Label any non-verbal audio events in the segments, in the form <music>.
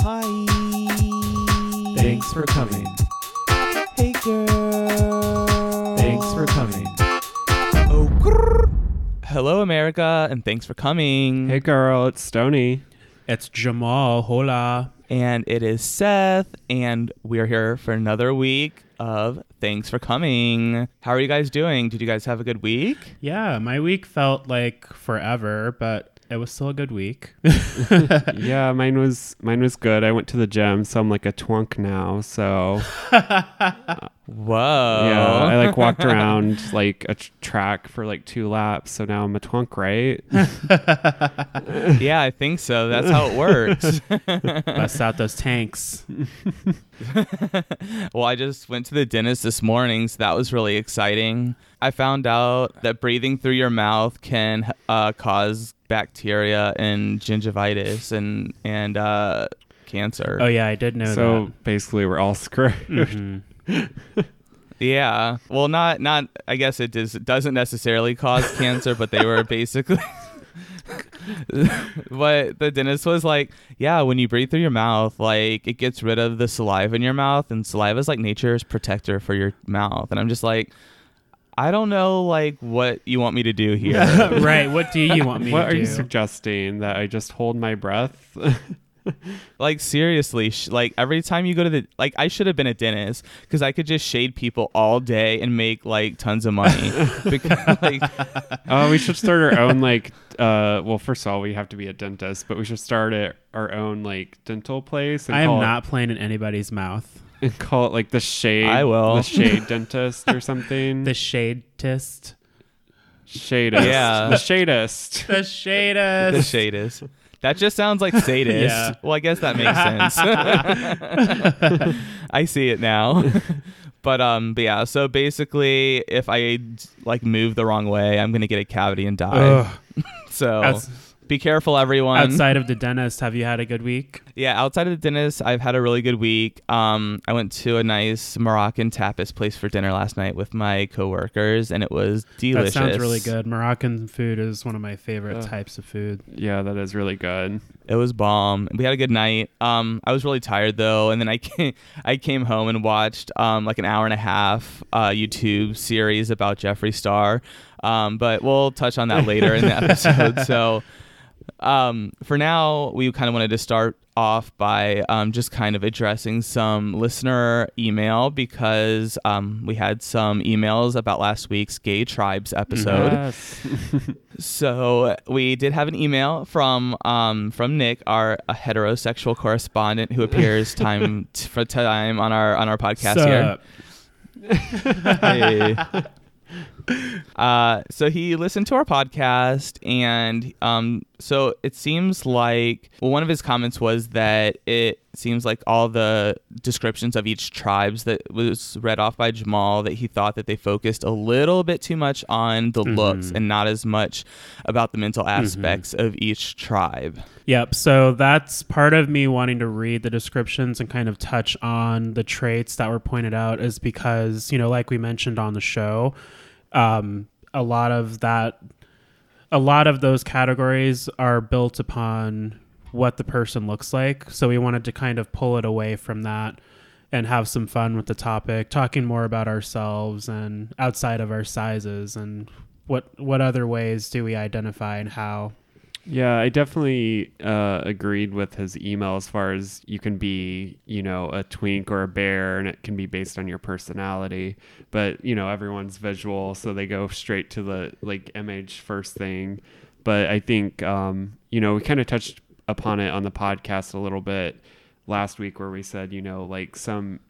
Hi. Thanks for coming. Hey, girl. Thanks for coming. Oh, grrr. Hello, America, and thanks for coming. Hey girl, it's Stony. It's Jamal. Hola. And it is Seth, and we are here for another week of Thanks for Coming. How are you guys doing? Did you guys have a good week? Yeah, my week felt like forever, but it was still a good week. <laughs> <laughs> yeah, mine was mine was good. I went to the gym, so I'm like a twunk now. So <laughs> Whoa. yeah, I like walked <laughs> around like a tr- track for like two laps. So now I'm a twunk, right? <laughs> yeah, I think so. That's how it works. <laughs> Bust out those tanks. well, I just went to the dentist this morning, so that was really exciting. I found out that breathing through your mouth can uh, cause bacteria and gingivitis and and uh, cancer. Oh yeah, I did know that. so basically, we're all screwed. that. <laughs> Yeah. Well, not not. I guess it does doesn't necessarily cause cancer, but they were basically. <laughs> but the dentist was like, yeah, when you breathe through your mouth, like it gets rid of the saliva in your mouth, and saliva is like nature's protector for your mouth. And I'm just like, I don't know, like what you want me to do here. <laughs> right. What do you want me to do? what to are do? you suggesting that I just hold my breath? <laughs> like seriously, sh- like every time you go to the like, I should have been a dentist because I could just shade people all day and make like tons of money. <laughs> because like oh, we should start our own like. Uh, well, first of all, we have to be a dentist, but we should start it, our own like dental place. And I am call not playing in anybody's mouth. and call it like the shade. I will. the shade <laughs> dentist or something. The shade tist. Shadist. Yeah. The shadist. The shadist. the sadist. That just sounds like sadist. <laughs> Yeah. Well, I guess that makes sense. <laughs> I see it now. but um, but yeah. So basically, if I like move the wrong way, I'm gonna get a cavity and die. <laughs> So Outs- be careful, everyone. outside of the dentist, have you had a good week? Yeah, outside of the dentist, I've had a really good week. Um, I went to a nice Moroccan tapas place for dinner last night with my coworkers, and it was delicious. That sounds really good. Moroccan food is one of my favorite Ugh. types of food. Yeah, that is really good. It was bomb. We had a good night. Um, I was really tired though, and then I <laughs> came, I came home and watched um, like an hour and a half uh, YouTube series about Jeffree Star. Um, but we'll touch on that later in the <laughs> episode. So um, for now, we kind of wanted to start off by um, just kind of addressing some listener email because um, we had some emails about last week's Gay Tribes episode. Yes. <laughs> So we did have an email from um, from Nick, our a heterosexual correspondent who appears <laughs> time t- for time on our on our podcast here. Sup? <laughs> Hey. <laughs> Uh, so he listened to our podcast, and um, so it seems like well, one of his comments was that it seems like all the descriptions of each tribes that was read off by Jamal that he thought that they focused a little bit too much on the looks Mhm. and not as much about the mental aspects of each tribe. Yep. So that's part of me wanting to read the descriptions and kind of touch on the traits that were pointed out, is because, you know, like we mentioned on the show, um, a lot of that, a lot of those categories are built upon what the person looks like. So we wanted to kind of pull it away from that and have some fun with the topic, talking more about ourselves and outside of our sizes and what what other ways do we identify and how. Yeah, I definitely uh, agreed with his email as far as you can be, you know, a twink or a bear, and it can be based on your personality. But you know, everyone's visual, so they go straight to the like image first thing. But I think, um, you know, we kind of touched upon it on the podcast a little bit last week, where we said, you know, like some,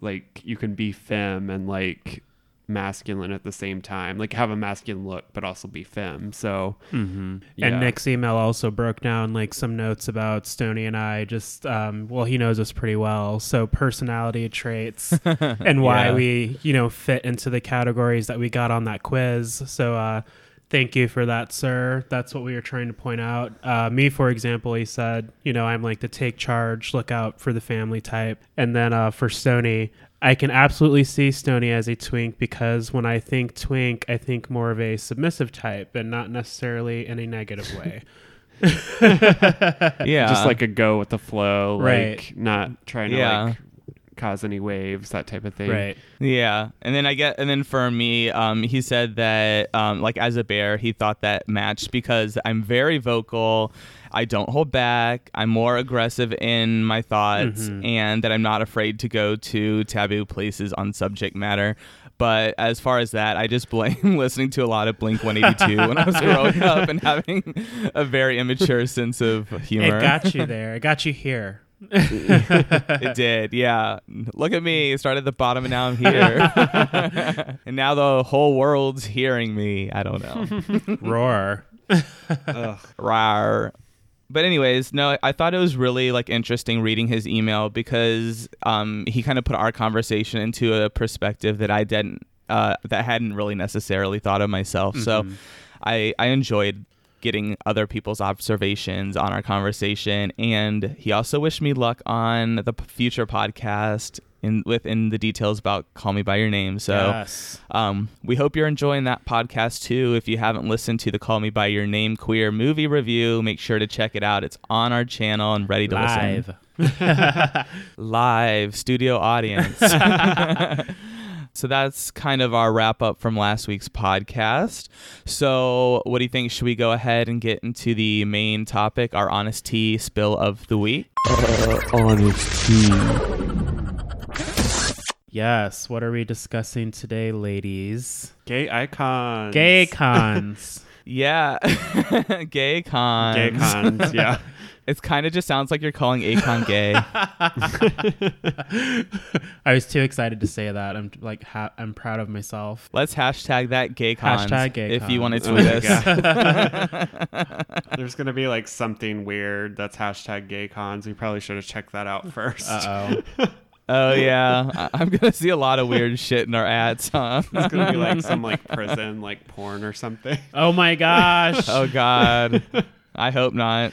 like you can be femme and like masculine at the same time, like have a masculine look, but also be femme. So. Mm-hmm. Yeah. And Nick's email also broke down like some notes about Stony and I. Just um, well, he knows us pretty well, so personality traits <laughs> and why Yeah. we you know fit into the categories that we got on that quiz. So uh, thank you for that, sir. That's what we were trying to point out. Uh, me, for example, he said, you know, I'm like the take charge, look out for the family type, and then uh, for Stony. I can absolutely see Stony as a twink because when I think twink, I think more of a submissive type and not necessarily in a negative way. <laughs> yeah, just like a go with the flow, like Right. not trying to like cause any waves, that type of thing. right. Yeah, and then I get, and then for me, um, he said that, um, like as a bear, he thought that matched because I'm very vocal, I don't hold back, I'm more aggressive in my thoughts, Mhm. and that I'm not afraid to go to taboo places on subject matter. But as far as that, I just <laughs> blame listening to a lot of Blink 182 when I was growing <laughs> up and having a very immature sense of humor. It got you there. It got you here. <laughs> it did, yeah. Look at me. Started at the bottom and now I'm here. and now the whole world's hearing me. I don't know. Roar. Rawr. But anyways, no, I thought it was really like interesting reading his email because um, he kind of put our conversation into a perspective that I didn't uh, that I hadn't really necessarily thought of myself. So Mhm. I I enjoyed getting other people's observations on our conversation and he also wished me luck on the future podcast in within the details about call me by your name so yes. um, we hope you're enjoying that podcast too if you haven't listened to the call me by your name queer movie review make sure to check it out it's on our channel and ready to listen Live. <laughs> live studio audience. <laughs> so that's kind of our wrap up from last week's podcast. So, what do you think? Should we go ahead and get into the main topic, our honest tea spill of the week? <laughs> yes. What are we discussing today, ladies? Gay icons. Gay <laughs> cons. Yeah, <laughs> gay cons. Gay cons. <laughs> Yeah. It kind of just sounds like you're calling Akon gay. I was too excited to say that. I'm like, ha- I'm proud of myself. Let's hashtag that gay cons Hashtag gay if you want to Oh tweet my us. There's gonna be like something weird that's hashtag gay cons. We probably should have checked that out first. Uh oh. Oh <laughs> yeah, I- I'm gonna see a lot of weird shit in our ads, huh? It's gonna be like some like <laughs> prison like porn or something. Oh my gosh. Oh God, <laughs> I hope not.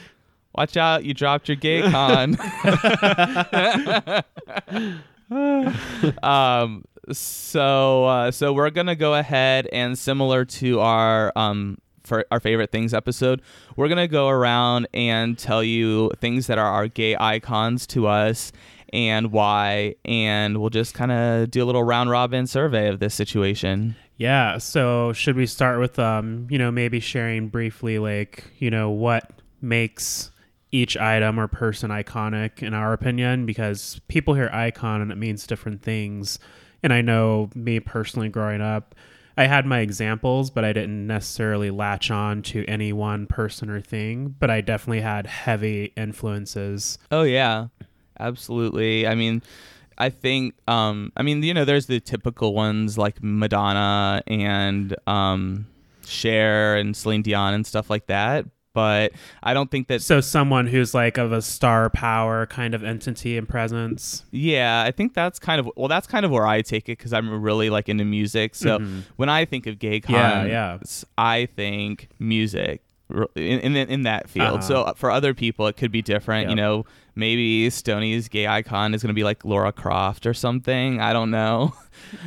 Watch out! You dropped your gay con. um. So uh, so we're gonna go ahead and similar to our um for our favorite things episode, we're gonna go around and tell you things that are our gay icons to us and why, and we'll just kind of do a little round robin survey of this situation. Yeah. So should we start with um, you know, maybe sharing briefly like, you know, what makes each item or person iconic in our opinion because people hear icon and it means different things. And I know me personally growing up, I had my examples, but I didn't necessarily latch on to any one person or thing, but I definitely had heavy influences. Oh yeah, absolutely. I mean, I think um I mean, you know, there's the typical ones like Madonna and um Cher and Celine Dion and stuff like that, but I don't think that So someone who's like of a star power kind of entity and presence. yeah, I think that's kind of well that's kind of where I take it cuz I'm really like into music. So Mhm. when I think of gay cons, Yeah, yeah. I think music in in, in that field. Uh-huh. So for other people, it could be different. You know, maybe Stony's gay icon is going to be like Laura Croft or something. I don't know.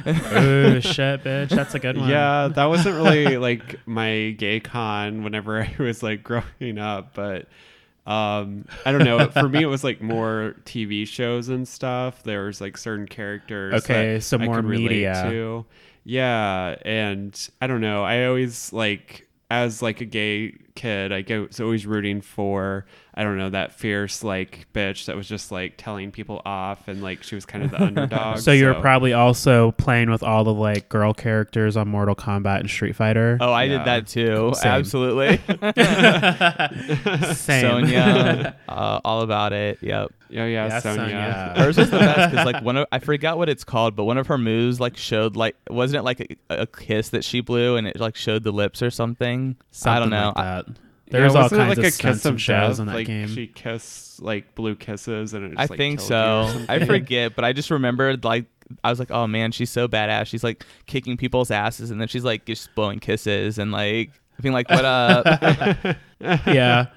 oh <laughs> shit, bitch. That's a good one. Yeah, that wasn't really like my gay con whenever <laughs> I was like growing up, but um I don't know. For me it was like more TV shows and stuff. There was like certain characters Okay, that so I more could relate media. to. Yeah, and I don't know. I always like as like a gay kid, I was always rooting for I don't know that fierce like bitch that was just like telling people off and like she was kind of the <laughs> underdog. So you're probably also playing with all the like girl characters on Mortal Kombat and Street Fighter. Oh, I Yeah. did that too. <laughs> Same. Absolutely. <laughs> Same. Sonya, uh, all about it. Yep. yeah, yeah, Yeah, Sonya. Sonya. Hers was the best because like one of I forgot what it's called, but one of her moves like showed like wasn't it like a, a kiss that she blew and it like showed the lips or something? Something I don't know. Like that. Yeah, There's all wasn't kinds like of a stunts kiss and of shows death? in that like game. She kissed like blue kisses and it just, I like, think killed you or so. I forget, but I just remembered like I was like, oh man, she's so badass. She's like kicking people's asses, and then she's like just blowing kisses and like being like, "What up?" <laughs> <laughs> yeah.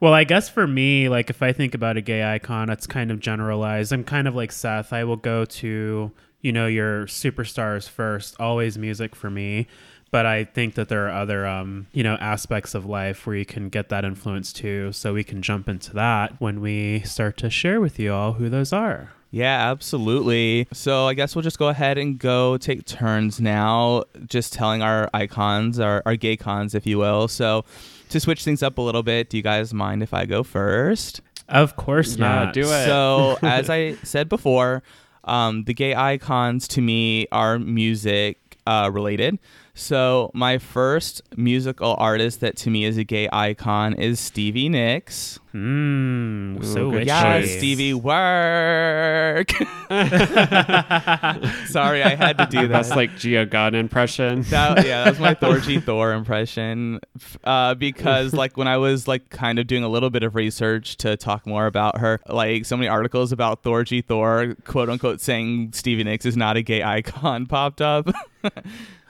Well, I guess for me, like if I think about a gay icon, it's kind of generalized. I'm kind of like Seth. I will go to, you know, your superstars first, always music for me. But I think that there are other, um, you know, aspects of life where you can get that influence too. So we can jump into that when we start to share with you all who those are. Yeah, absolutely. So I guess we'll just go ahead and go take turns now, just telling our icons, our, our gay cons, if you will. So to switch things up a little bit, do you guys mind if I go first? Of course Yeah, not. do it. So <laughs> as I said before, um, the gay icons to me are music uh, related. So my first musical artist that to me is a gay icon is Stevie Nicks. Mmm, Ooh, so good witchy. Yeah, choice. Stevie, work. <laughs> Sorry, I had to do <laughs> that. That's like Geo God impression. That, yeah, that was my Thorgy <laughs> Thor impression. Uh, because like when I was like kind of doing a little bit of research to talk more about her, like so many articles about Thorgy Thor, quote unquote, saying Stevie Nicks is not a gay icon popped up.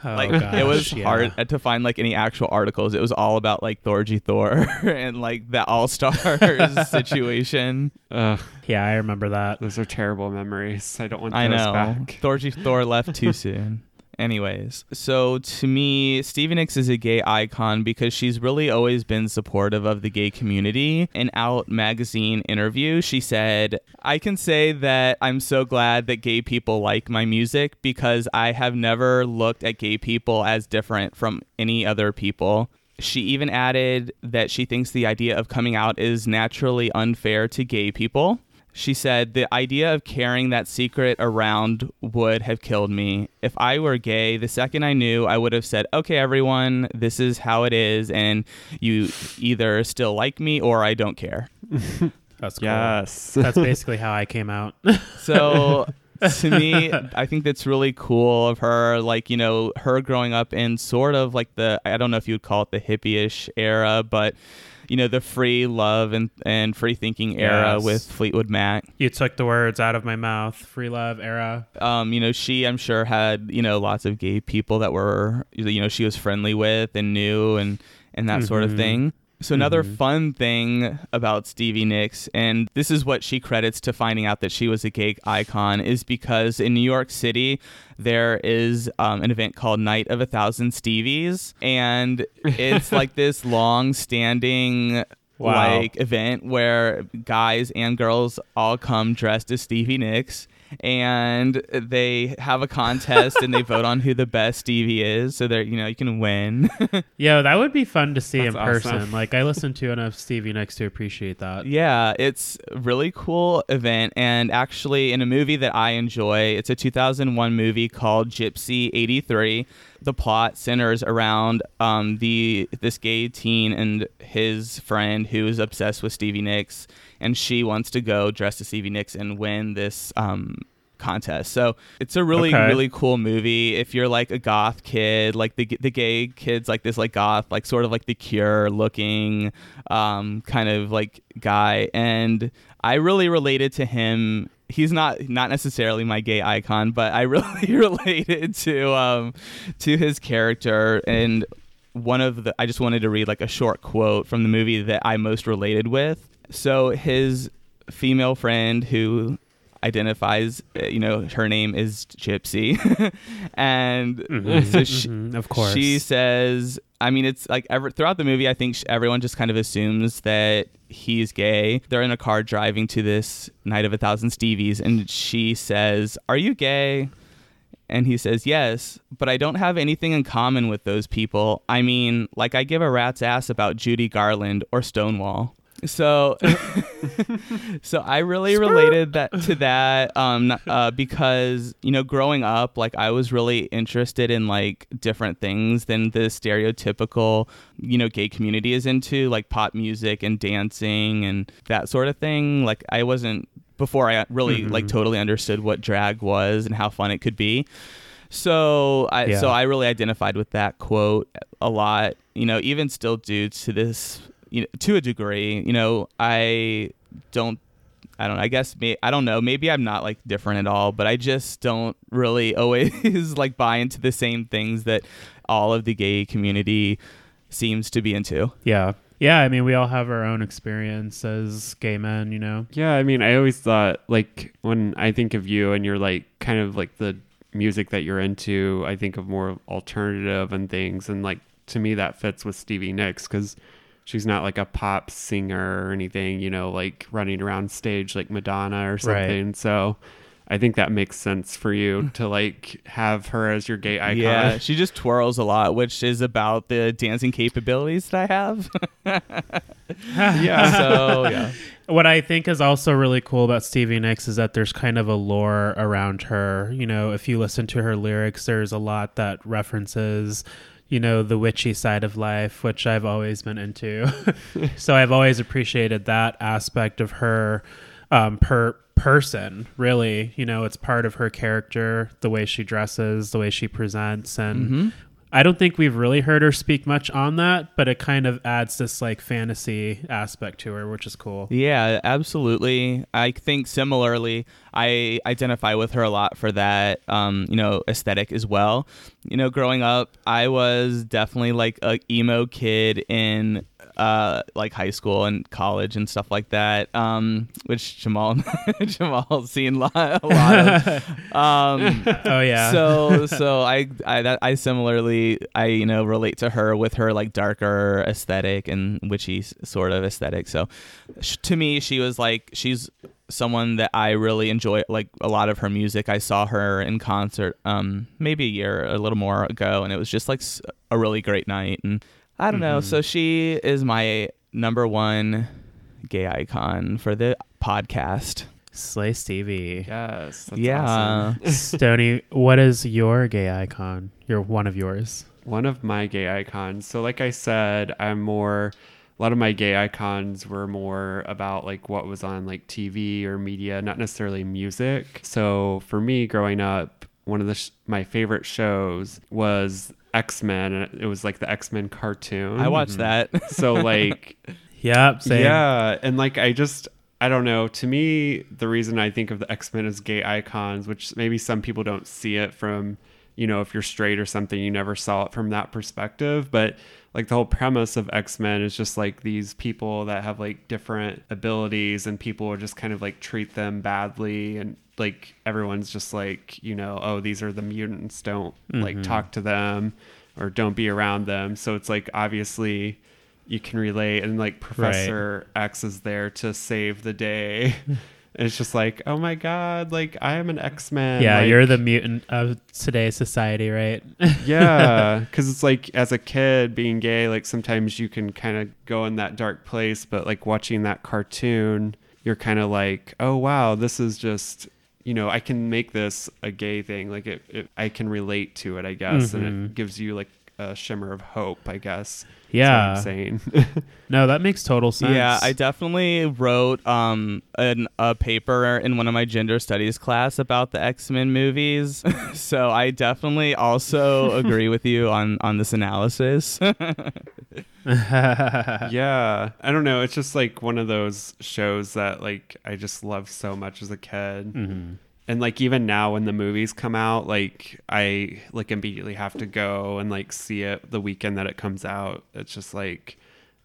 Oh, like gosh, it was yeah. hard to find like any actual articles. It was all about like Thorgy Thor <laughs> and like the All Stars <laughs> situation. Ugh, Yeah, I remember that. those are terrible memories. I don't want those I know. back. Thorgy Thor left too <laughs> soon. Anyways, so to me, Stevie Nicks is a gay icon because she's really always been supportive of the gay community. In Out magazine interview, she said, I can say that I'm so glad that gay people like my music because I have never looked at gay people as different from any other people. She even added that she thinks the idea of coming out is naturally unfair to gay people. She said, The idea of carrying that secret around would have killed me. If I were gay, the second I knew, I would have said, Okay, everyone, this is how it is, and you either still like me or I don't care. <laughs> That's cool. Yes. That's <laughs> basically how I came out. So to me, I think that's really cool of her. Like, you know, her growing up in sort of like the, I don't know if you would call it the hippie-ish era, but, you know, the free love and, and free thinking era Yes. with Fleetwood Mac. you took the words out of my mouth. Free love era. um, you know, she I'm sure had you know lots of gay people that were you know she was friendly with and knew and and that sort of Mhm. thing. So another Mhm. fun thing about Stevie Nicks, and this is what she credits to finding out that she was a gay icon, is because in New York City there is um, an event called Night of a Thousand Stevies, and it's like <laughs> this long-standing Wow. like event where guys and girls all come dressed as Stevie Nicks and they have a contest and they <laughs> vote on who the best Stevie is so that you know you can win. <laughs> Yeah, that would be fun to see That's in person. Like I listened to enough Stevie Nicks to appreciate that. yeah, it's really cool event and actually in a movie that I enjoy, it's a 2001 movie called Gypsy 83. The plot centers around um, the this gay teen and his friend who is obsessed with Stevie Nicks, and she wants to go dressed as Stevie Nicks and win this um, contest. So it's a really Okay. really cool movie. If you're like a goth kid, like the the gay kids like this like goth like sort of like the Cure looking um, kind of like guy, and I really related to him. He's not not necessarily my gay icon, but I <laughs> really related to um, to his character and one of the I just wanted to read like a short quote from the movie that I most related with. So his female friend who identifies uh, you know her name is Gypsy <laughs> and Mhm, so she, mhm, of course. she says I mean it's like ever throughout the movie I think sh- everyone just kind of assumes that he's gay. They're in a car driving to this night of a thousand Stevies and she says, "Are you gay?" And he says, Yes, but I don't have anything in common with those people. I mean, like I give a rat's ass about Judy Garland or Stonewall. So, <laughs> so I really related that to that um, uh, because you know, growing up, like I was really interested in like different things than the stereotypical you know gay community is into, like pop music and dancing and that sort of thing. Like I wasn't before I really like Mhm. totally understood what drag was and how fun it could be. So I Yeah. so I really identified with that quote a lot. You know, even still due to this, you know, to a degree. You know, I don't. I don't. I guess may, I don't know. Maybe I'm not like different at all, but I just don't really <laughs> always like buy into the same things that all of the gay community seems to be into. Yeah. Yeah, I mean, we all have our own experience as gay men, you know? Yeah, I mean, I always thought like when I think of you and you're like kind of like the music that you're into, I think of more alternative and things. And like to me, that fits with Stevie Nicks because she's not like a pop singer or anything, you know, like running around stage like Madonna or something. So I think that makes sense for you mm. to like have her as your gay icon. Yeah, <laughs> she just twirls a lot, which is about the dancing capabilities that I have. <laughs> yeah. so yeah, What I think is also really cool about Stevie Nicks is that there's kind of a lore around her. You know, if you listen to her lyrics, there's a lot that references, you know, the witchy side of life, which I've always been into. <laughs> <laughs> so I've always appreciated that aspect of her um, per person. Really, you know, it's part of her character, the way she dresses, the way she presents, and Mm-hmm. I don't think we've really heard her speak much on that, but it kind of adds this like fantasy aspect to her, which is cool. Yeah, absolutely. I think similarly, I identify with her a lot for that, um, you know, aesthetic as well. You know, growing up, I was definitely like a emo kid in uh, like high school and college and stuff like that, um, which Jamal <laughs> Jamal's seen a lot, a lot of. <laughs> Um, Oh yeah. so so I I that, I similarly I you know relate to her with her like darker aesthetic and witchy sort of aesthetic. So sh- to me, she was like she's someone that I really enjoy like a lot of her music. I saw her in concert um maybe a year a little more ago, and it was just like a really great night. And I don't know. So mm-hmm. she is my number one gay icon for the podcast. Slay Stevie. Yes. That's yeah. awesome. <laughs> Stony, what is your gay icon? You're one of yours. One of my gay icons. So, like I said, I'm more. A lot of my gay icons were more about like what was on like TV or media, not necessarily music. So for me, growing up, one of the sh- my favorite shows was X Men, and it was like the X Men cartoon. I watched mm-hmm. that. <laughs> So like <laughs> Yep. Same. Yeah, and like I just I don't know. To me, the reason I think of the X Men as gay icons, which maybe some people don't see it from, you know, if you're straight or something, you never saw it from that perspective. But like the whole premise of X Men is just like these people that have like different abilities, and people will just kind of like treat them badly, and like everyone's just like, you know, oh, these are the mutants. Don't like mm-hmm. talk to them, or don't be around them. So it's like obviously you can relate and like professor x is there to save the day <laughs> it's just like oh my god like i am an x-men Yeah, like, you're the mutant of today's society, right? <laughs> yeah because it's like as a kid being gay like sometimes you can kind of go in that dark place but like watching that cartoon you're kind of like oh wow this is just you know i can make this a gay thing like it, it i can relate to it i guess and Mhm. it gives you like a shimmer of hope i guess is what yeah. i'm saying <laughs> No, that makes total sense. Yeah, I definitely wrote um an, a paper in one of my gender studies class about the X Men movies. <laughs> so I definitely also <laughs> agree with you on on this analysis. yeah i don't know it's just like one of those shows that like i just loved so much as a kid Mhm. And like even now when the movies come out like i like immediately have to go and like see it the weekend that it comes out it's just like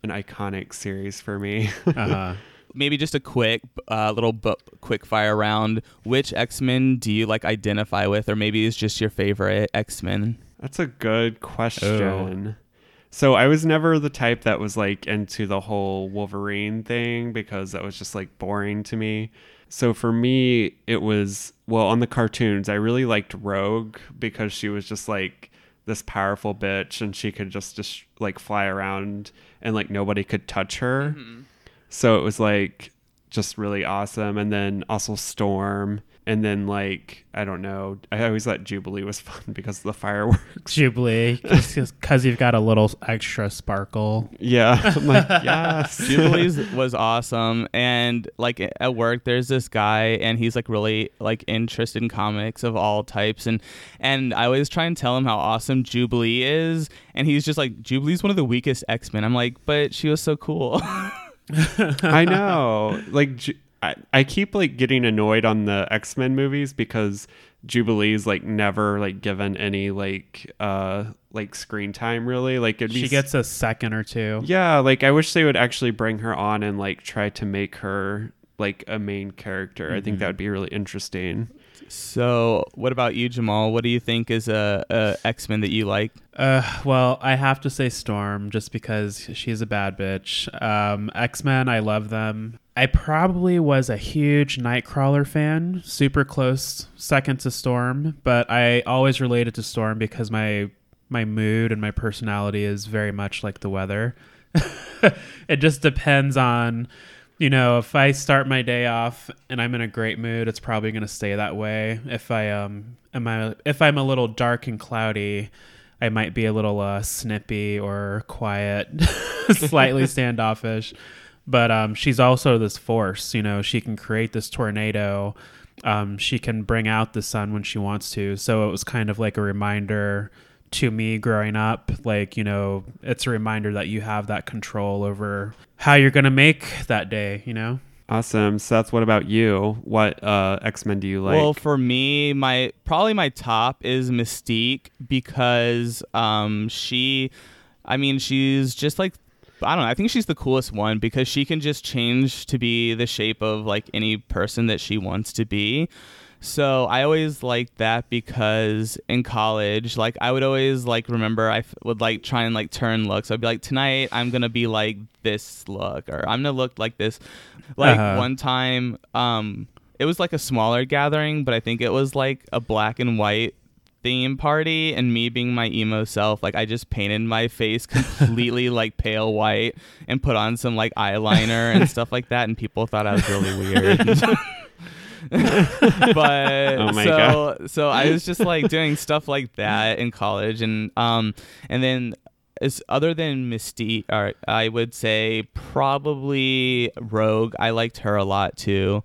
an iconic series for me <laughs> uh-huh. Maybe just a quick uh, little bu- quick fire round. Which X Men do you like identify with, or maybe it's just your favorite X Men? That's a good question. So I was never the type that was like into the whole Wolverine thing because that was just like boring to me. So for me, it was well on the cartoons. I really liked Rogue because she was just like this powerful bitch and she could just just like fly around and like nobody could touch her. Mm-hmm. So it was like just really awesome. And then also Storm. And then like I don't know. I always thought Jubilee was <laughs> fun because of the fireworks. Jubilee, <laughs> because you've got a little extra sparkle. Yeah. I'm like, <laughs> yes. Jubilee's was awesome, and like at work, there's this guy, and he's like really like interested in comics of all types, and and I always try and tell him how awesome Jubilee is, and he's just like Jubilee's one of the weakest X Men. I'm like, but she was so cool. I know. Like Ju- I, I keep like getting annoyed on the X-Men movies because Jubilee's like never like given any like uh like screen time really. Like it'd be She gets a second or two. Yeah, like I wish they would actually bring her on and like try to make her like a main character. I think Mhm. that would be really interesting. So, what about you, Jamal? What do you think is a, a X Men that you like? Uh, well, I have to say Storm just because she's a bad bitch. Um, X Men, I love them. I probably was a huge Nightcrawler fan, super close second to Storm, but I always related to Storm because my my mood and my personality is very much like the weather. <laughs> it just depends on you know, if I start my day off and I'm in a great mood, it's probably going to stay that way. If I um am I if I'm a little dark and cloudy, I might be a little uh, snippy or quiet, <laughs> slightly <laughs> standoffish. But um, she's also this force. You know, she can create this tornado. Um, she can bring out the sun when she wants to. So it was kind of like a reminder to me growing up like you know it's a reminder that you have that control over how you're gonna make that day you know Awesome, Seth. What about you? What uh, X Men do you like? well, for me, my probably my top is Mystique because um she, I mean, she's just like I don't know. I think she's the coolest one because she can just change to be the shape of like any person that she wants to be. So I always liked that because in college, like I would always like remember I f- would like try and like turn looks. I'd be like, tonight I'm gonna be like this look, or I'm gonna look like this. Like Uh-huh. one time, um, it was like a smaller gathering, but I think it was like a black and white theme party, and me being my emo self, like I just painted my face <laughs> completely like pale white and put on some like eyeliner and stuff like that, and people thought I was really weird. <laughs> <laughs> but Oh so so I was just like doing stuff like that in college, and um and then as other than Misty, or I would say probably Rogue. I liked her a lot too.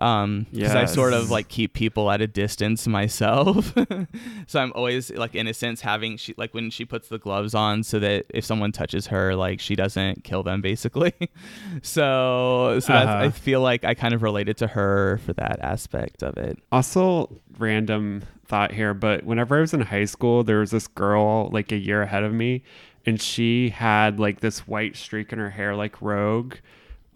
Um, because I sort of like keep people at a distance myself, <laughs> so I'm always like in a sense having she like when she puts the gloves on, so that if someone touches her, like she doesn't kill them, basically. <laughs> so so that's, I Uh-huh. feel like I kind of related to her for that aspect of it. Also, random thought here, but whenever I was in high school, there was this girl like a year ahead of me, and she had like this white streak in her hair, like Rogue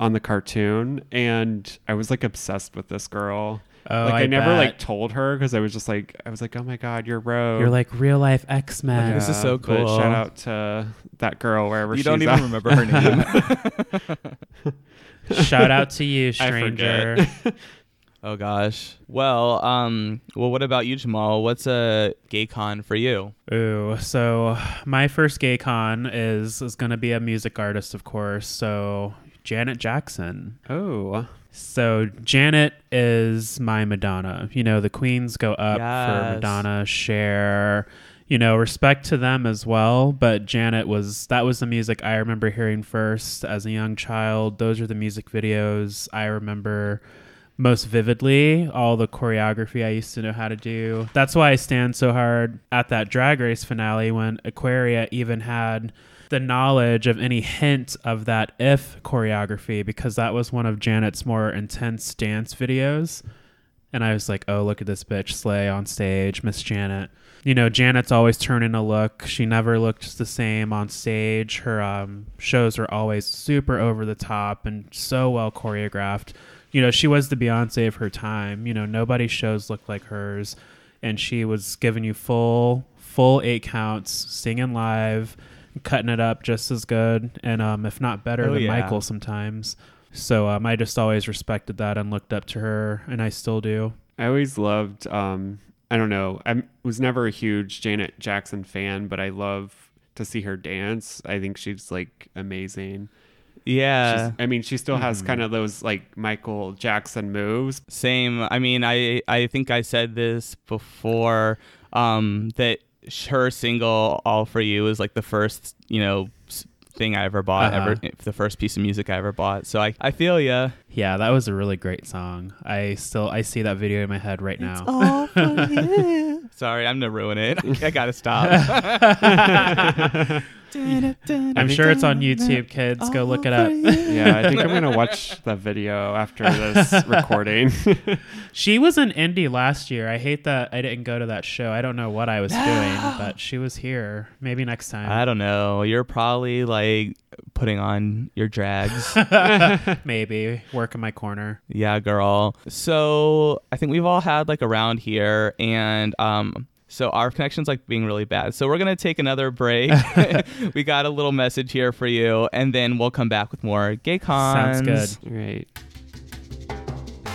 on the cartoon, and I was like obsessed with this girl. oh like I, never bet. like told her because I was just like I was like, oh my god, you're Rogue. you're like real life x-men This is so but cool. shout out to that girl wherever You she's don't even at. remember her name. <laughs> shout out to you stranger <laughs> oh gosh. Well, um, well, what about you, Jamal? What's a gay con for you? Ooh, so my first gay con is is gonna be a music artist, of course. So Janet Jackson. oh, So Janet is my Madonna. You know, the queens go up for Madonna, Cher. You know, respect to them as well. But Janet was that was the music I remember hearing first as a young child. Those are the music videos I remember most vividly. All the choreography I used to know how to do. That's why I stand so hard at that drag race finale when Aquaria even had the knowledge of any hint of that if choreography because that was one of Janet's more intense dance videos. And I was like, oh, look at this bitch slay on stage, Miss Janet. You know, Janet's always turning a look. She never looked the same on stage. Her um, shows are always super over the top and so well choreographed. You know, she was the Beyonce of her time. You know, nobody's shows looked like hers. And she was giving you full, full eight counts, singing live, cutting it up just as good, and um, if not better Oh, than yeah. Michael sometimes. So um, I just always respected that and looked up to her, and I still do. I always loved. Um, I don't know. I was never a huge Janet Jackson fan, but I love to see her dance. I think she's like amazing. Yeah. She's, I mean, she still has Mhm. kind of those like Michael Jackson moves. Same. I mean, I I think I said this before um, that sh- her single "All for You" is like the first you know thing I ever bought, Uh-huh. ever the first piece of music I ever bought. So I I feel ya. Yeah, that was a really great song. I still I see that video in my head right now. all for <laughs> you. Sorry, I'm gonna ruin it. <laughs> I gotta stop. <laughs> <laughs> I'm sure it's on YouTube, kids. Go look it up. Yeah, I think I'm gonna watch the video after this <laughs> recording. <laughs> She was in Indy last year. I hate that I didn't go to that show. I don't know what I was doing, <gasps> but she was here. Maybe next time. I don't know. You're probably like putting on your drags. Maybe work in my corner. yeah, girl. So I think we've all had like a round here, and um, so our connection's like being really bad. So we're gonna take another break. <laughs> <laughs> we got a little message here for you, and then we'll come back with more gay cons. Sounds good. right.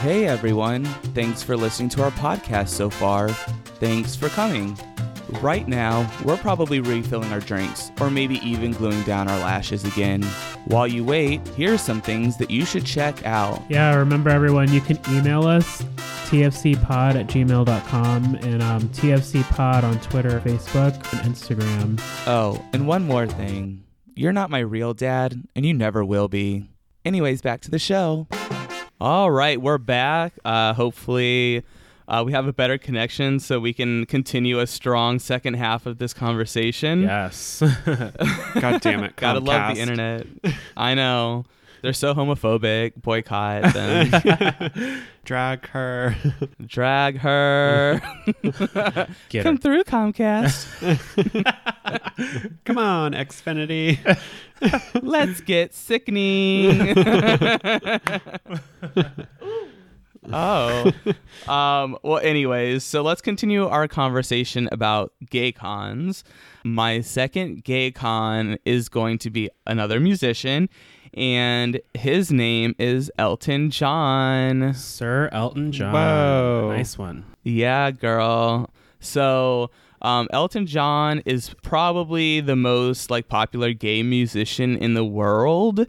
Hey everyone, thanks for listening to our podcast so far. Thanks for coming. Right now, we're probably refilling our drinks, or maybe even gluing down our lashes again. While you wait, here's some things that you should check out. Yeah, remember everyone, you can email us tfcpod at gmail.com and um, tfcpod on Twitter, Facebook, and Instagram. Oh, and one more thing. You're not my real dad, and you never will be. Anyways, back to the show. All right, we're back. Uh, hopefully, uh, we have a better connection so we can continue a strong second half of this conversation. Yes. <laughs> God damn it. <laughs> Gotta love the internet. I know. They're so homophobic. Boycott them. <laughs> Drag her. Drag her. <laughs> Get Come her. through, Comcast. <laughs> Come on, Xfinity. Let's get sickening. oh. Um, well, anyways, so let's continue our conversation about gay cons. My second gay con is going to be another musician, and his name is Elton John. Sir Elton John. Whoa. Nice one. Yeah, girl. So, um, Elton John is probably the most like popular gay musician in the world.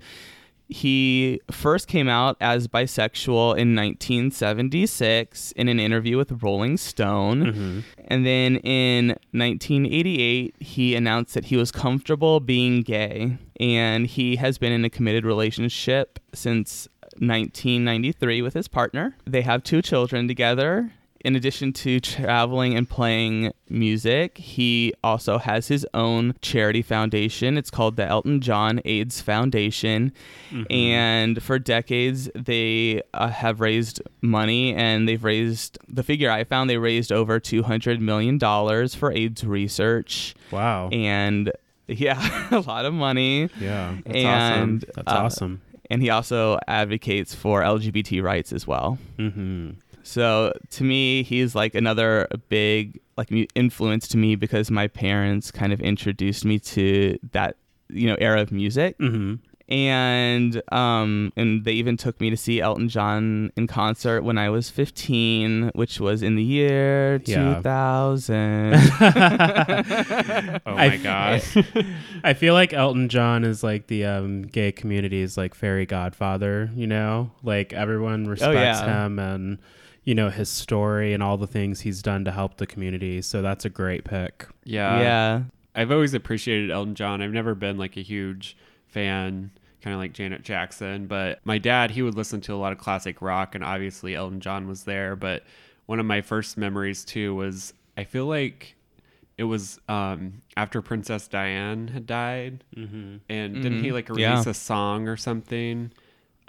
He first came out as bisexual in 1976 in an interview with Rolling Stone. Mm-hmm. And then in 1988, he announced that he was comfortable being gay. And he has been in a committed relationship since 1993 with his partner. They have two children together. In addition to traveling and playing music, he also has his own charity foundation. It's called the Elton John AIDS Foundation. And for decades, they uh, have raised money and they've raised the figure I found, they raised over $200 million for AIDS research. Wow. And yeah, <laughs> a lot of money. yeah. That's and That's uh, awesome. and he also advocates for LGBT rights as well. Mm-hmm. So to me, he's like another big like influence to me because my parents kind of introduced me to that you know era of music, Mm-hmm. and um and they even took me to see Elton John in concert when I was 15, which was in the year Yeah. 2000. <laughs> <laughs> Oh I- my god. <laughs> I feel like Elton John is like the um, gay community's like fairy godfather, you know? Like everyone respects yeah. him and you know his story and all the things he's done to help the community. So that's a great pick. Yeah. yeah. I've always appreciated Elton John. I've never been like a huge fan, kind of like Janet Jackson, but my dad, he would listen to a lot of classic rock, and obviously Elton John was there. But one of my first memories too was I feel like it was um, after Princess Diane had died, Mm-hmm. and didn't he like Yeah. release a song or something?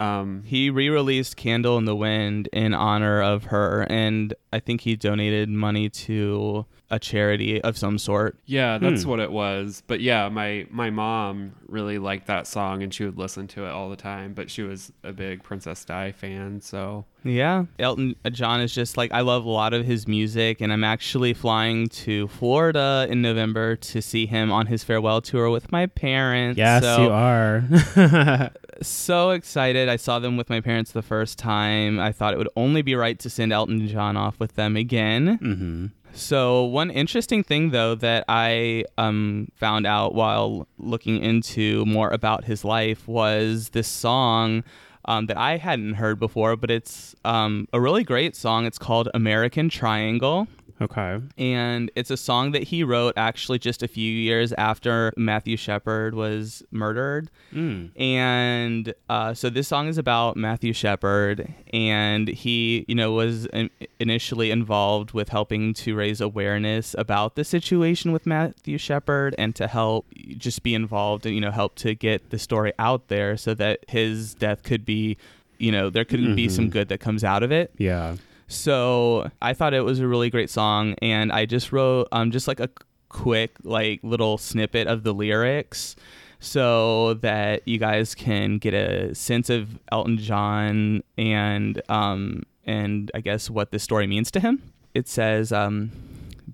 Um, He re-released "Candle in the Wind" in honor of her, and I think he donated money to a charity of some sort. Yeah, that's Hmm. what it was. But yeah, my my mom really liked that song and she would listen to it all the time. But she was a big Princess Di fan, so Yeah, Elton John is just like I love a lot of his music, and I'm actually flying to Florida in November to see him on his farewell tour with my parents. Yes, so, you are. <laughs> So excited! I saw them with my parents the first time. I thought it would only be right to send Elton John off with them again. mm-hmm. So one interesting thing though that I um, found out while looking into more about his life was this song um, that I hadn't heard before, but it's um, a really great song. It's called American Triangle. Okay. and it's a song that he wrote actually just a few years after Matthew Shepard was murdered. Mm. And uh, so this song is about Matthew Shepard, and he, you know, was in- initially involved with helping to raise awareness about the situation with Matthew Shepard, and to help just be involved and you know help to get the story out there so that his death could be, you know, there could be some Mhm. good that comes out of it. Yeah. So I thought it was a really great song, and I just wrote um just like a quick like little snippet of the lyrics, so that you guys can get a sense of Elton John and um and I guess what this story means to him. It says um.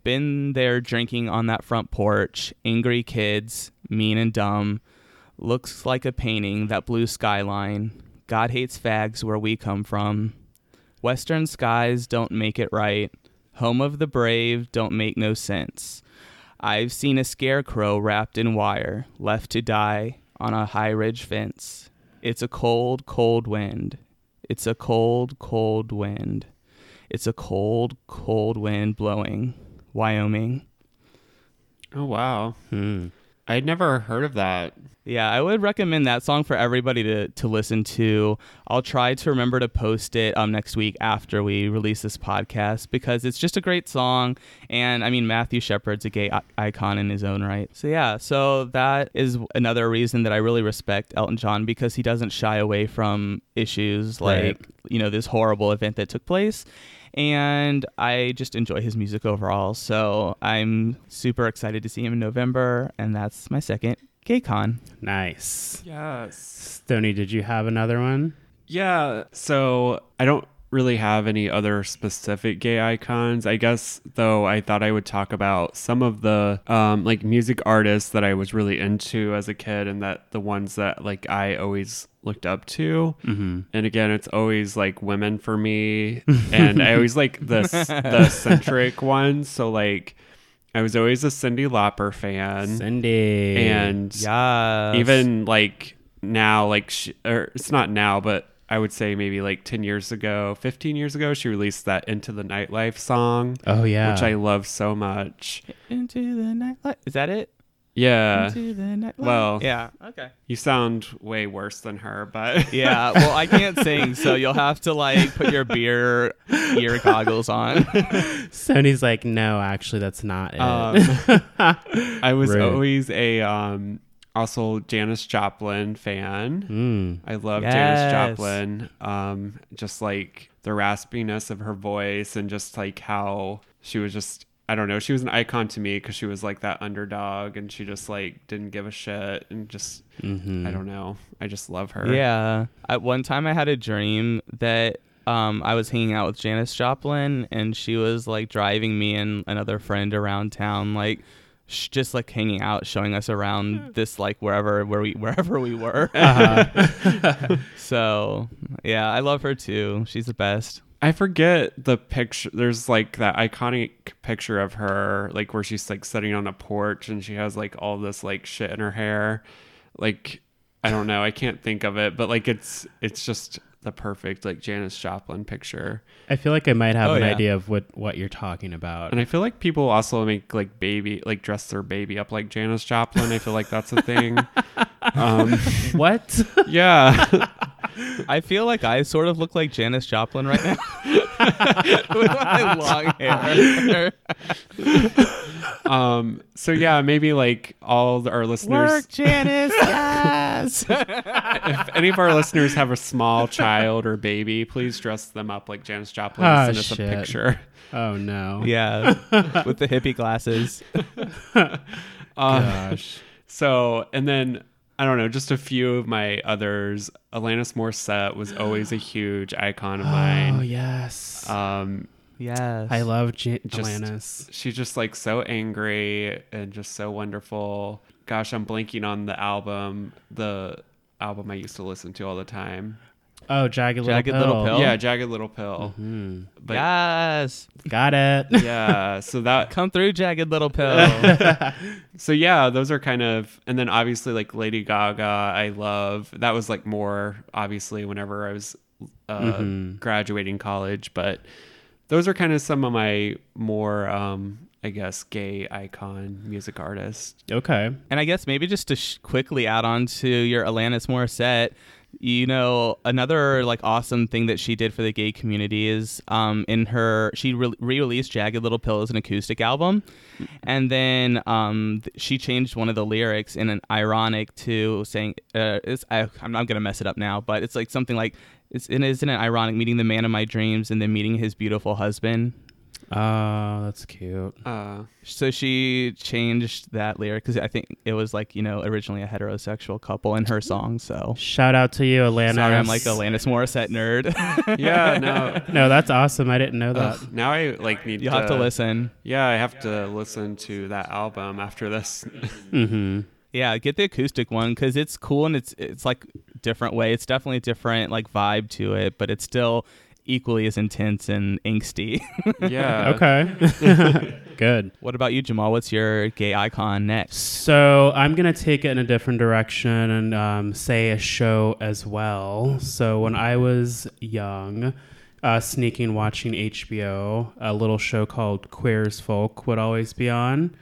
Been there drinking on that front porch, angry kids, mean and dumb. Looks like a painting, that blue skyline. God hates fags where we come from. Western skies don't make it right. Home of the brave don't make no sense. I've seen a scarecrow wrapped in wire, left to die on a high ridge fence. It's a cold, cold wind. It's a cold, cold wind. It's a cold, cold wind blowing. Wyoming. Oh wow. Hmm. I'd never heard of that. Yeah, I would recommend that song for everybody to, to listen to. I'll try to remember to post it um, next week after we release this podcast because it's just a great song. And I mean, Matthew Shepard's a gay I- icon in his own right. So, yeah, so that is another reason that I really respect Elton John because he doesn't shy away from issues like, Right. you know, this horrible event that took place. And I just enjoy his music overall. So I'm super excited to see him in November. And that's my second GayCon. Nice. Yes. Stony, did you have another one? Yeah. So I don't really have any other specific gay icons. I guess though I thought I would talk about some of the um like music artists that I was really into as a kid and that the ones that like I always looked up to. Mm-hmm. And again, it's always like women for me <laughs> and I always like the the <laughs> centric ones. So like I was always a Cyndi Lauper fan. Cindy. and Yeah. even like now like she, or it's not now but i would say maybe like 10 years ago 15 years ago she released that into the nightlife song oh yeah. which i love so much into the nightlight. Is that it? Yeah into the well- yeah. Okay. you sound way worse than her but <laughs> Yeah. Well, I can't sing, so you'll have to like put your beer <laughs> ear goggles on. Sony's like, no, actually, that's not it. um, <laughs> i was Rude. always a um also janis joplin fan Mm. I love Yes. Janis Joplin. Um, just like the raspiness of her voice and just like how she was just I don't know, she was an icon to me because she was like that underdog and she just like didn't give a shit and just Mhm. I don't know. I just love her. yeah. At one time, I had a dream that. Um, I was hanging out with Janis Joplin, and she was like driving me and another friend around town, like sh- just like hanging out, showing us around this like wherever where we wherever we were. Uh-huh. <laughs> So yeah, I love her too. She's the best. I forget the picture. There's like that iconic picture of her, like where she's like sitting on a porch and she has like all this like shit in her hair. Like I don't know, I can't think of it, but like it's it's just the perfect like Janis Joplin picture. I feel like I might have Oh, an yeah. idea of what what you're talking about. And I feel like people also make like baby like dress their baby up like Janis Joplin. I feel like that's a thing. <laughs> um, what? <laughs> yeah. I feel like I sort of look like Janis Joplin right now <laughs> with my long <laughs> hair. um, so yeah, maybe like all our listeners Work, Janice. Yes. <laughs> if any of our listeners have a small child or baby, please dress them up like Janis Joplin Ah, and send us a picture. oh no. yeah, with the hippie glasses. Uh, Gosh. so, and then I don't know, just a few of my others. Alanis Morissette was always a <gasps> huge icon of mine. Oh yes. Um, Yes. I love J- just- Alanis. she's just like so angry and just so wonderful. Gosh, I'm blanking on the album, the album I used to listen to all the time. Oh, Jagged Little Jagged Pill. Little Pill? Yeah, Jagged Little Pill. Hmm. But yes. Got it. <laughs> yeah, so that <laughs> Come through, jagged little pill. <laughs> so yeah, those are kind of, and then obviously like Lady Gaga, I love. That was like more obviously whenever I was uh, Mhm. graduating college, but those are kind of some of my more, um, I guess, gay icon music artists. Okay. And I guess maybe just to sh- quickly add on to your Alanis Morissette, you know, another like awesome thing that she did for the gay community is um, in her she re released Jagged Little Pill as an acoustic album, and then um, th- she changed one of the lyrics in an ironic to saying uh, I, I'm not gonna mess it up now, but it's like something like it's it isn't it ironic meeting the man of my dreams and then meeting his beautiful husband. Oh, that's cute. Uh, So she changed that lyric because I think it was like you know originally a heterosexual couple in her song. So Shout out to you, Alanis. sorry, I'm like a Alanis Morissette nerd. <laughs> yeah, no. <laughs> No, that's awesome. I didn't know that. Ugh, now I like need you have to listen. Yeah, I have to listen to that album after this. <laughs> Mm-hmm. Yeah, get the acoustic one because it's cool and it's it's like different way. It's definitely a different like vibe to it, but it's still equally as intense and angsty. <laughs> yeah. <laughs> Okay. <laughs> Good. what about you, Jamal? What's your gay icon next? So I'm gonna take it in a different direction and um, say a show as well. So when I was young, uh, sneaking watching HBO, a little show called Queer as Folk would always be on,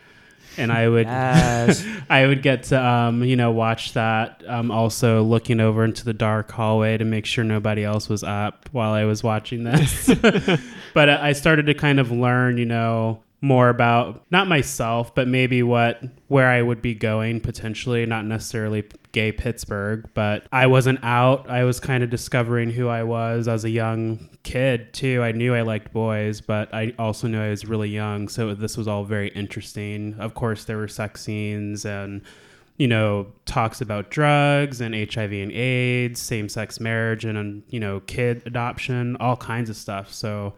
and I would <laughs> I would get to um, you know watch that. Um, also looking over into the dark hallway to make sure nobody else was up while I was watching this. <laughs> but I started to kind of learn, you know, more about not myself, but maybe what where I would be going potentially. Not necessarily gay Pittsburgh, but I wasn't out. I was kind of discovering who I was as a young kid too. I knew I liked boys, but I also knew I was really young, so this was all very interesting. Of course, there were sex scenes and you know talks about drugs and HIV and AIDS, same-sex marriage, and, and you know kid adoption, all kinds of stuff. So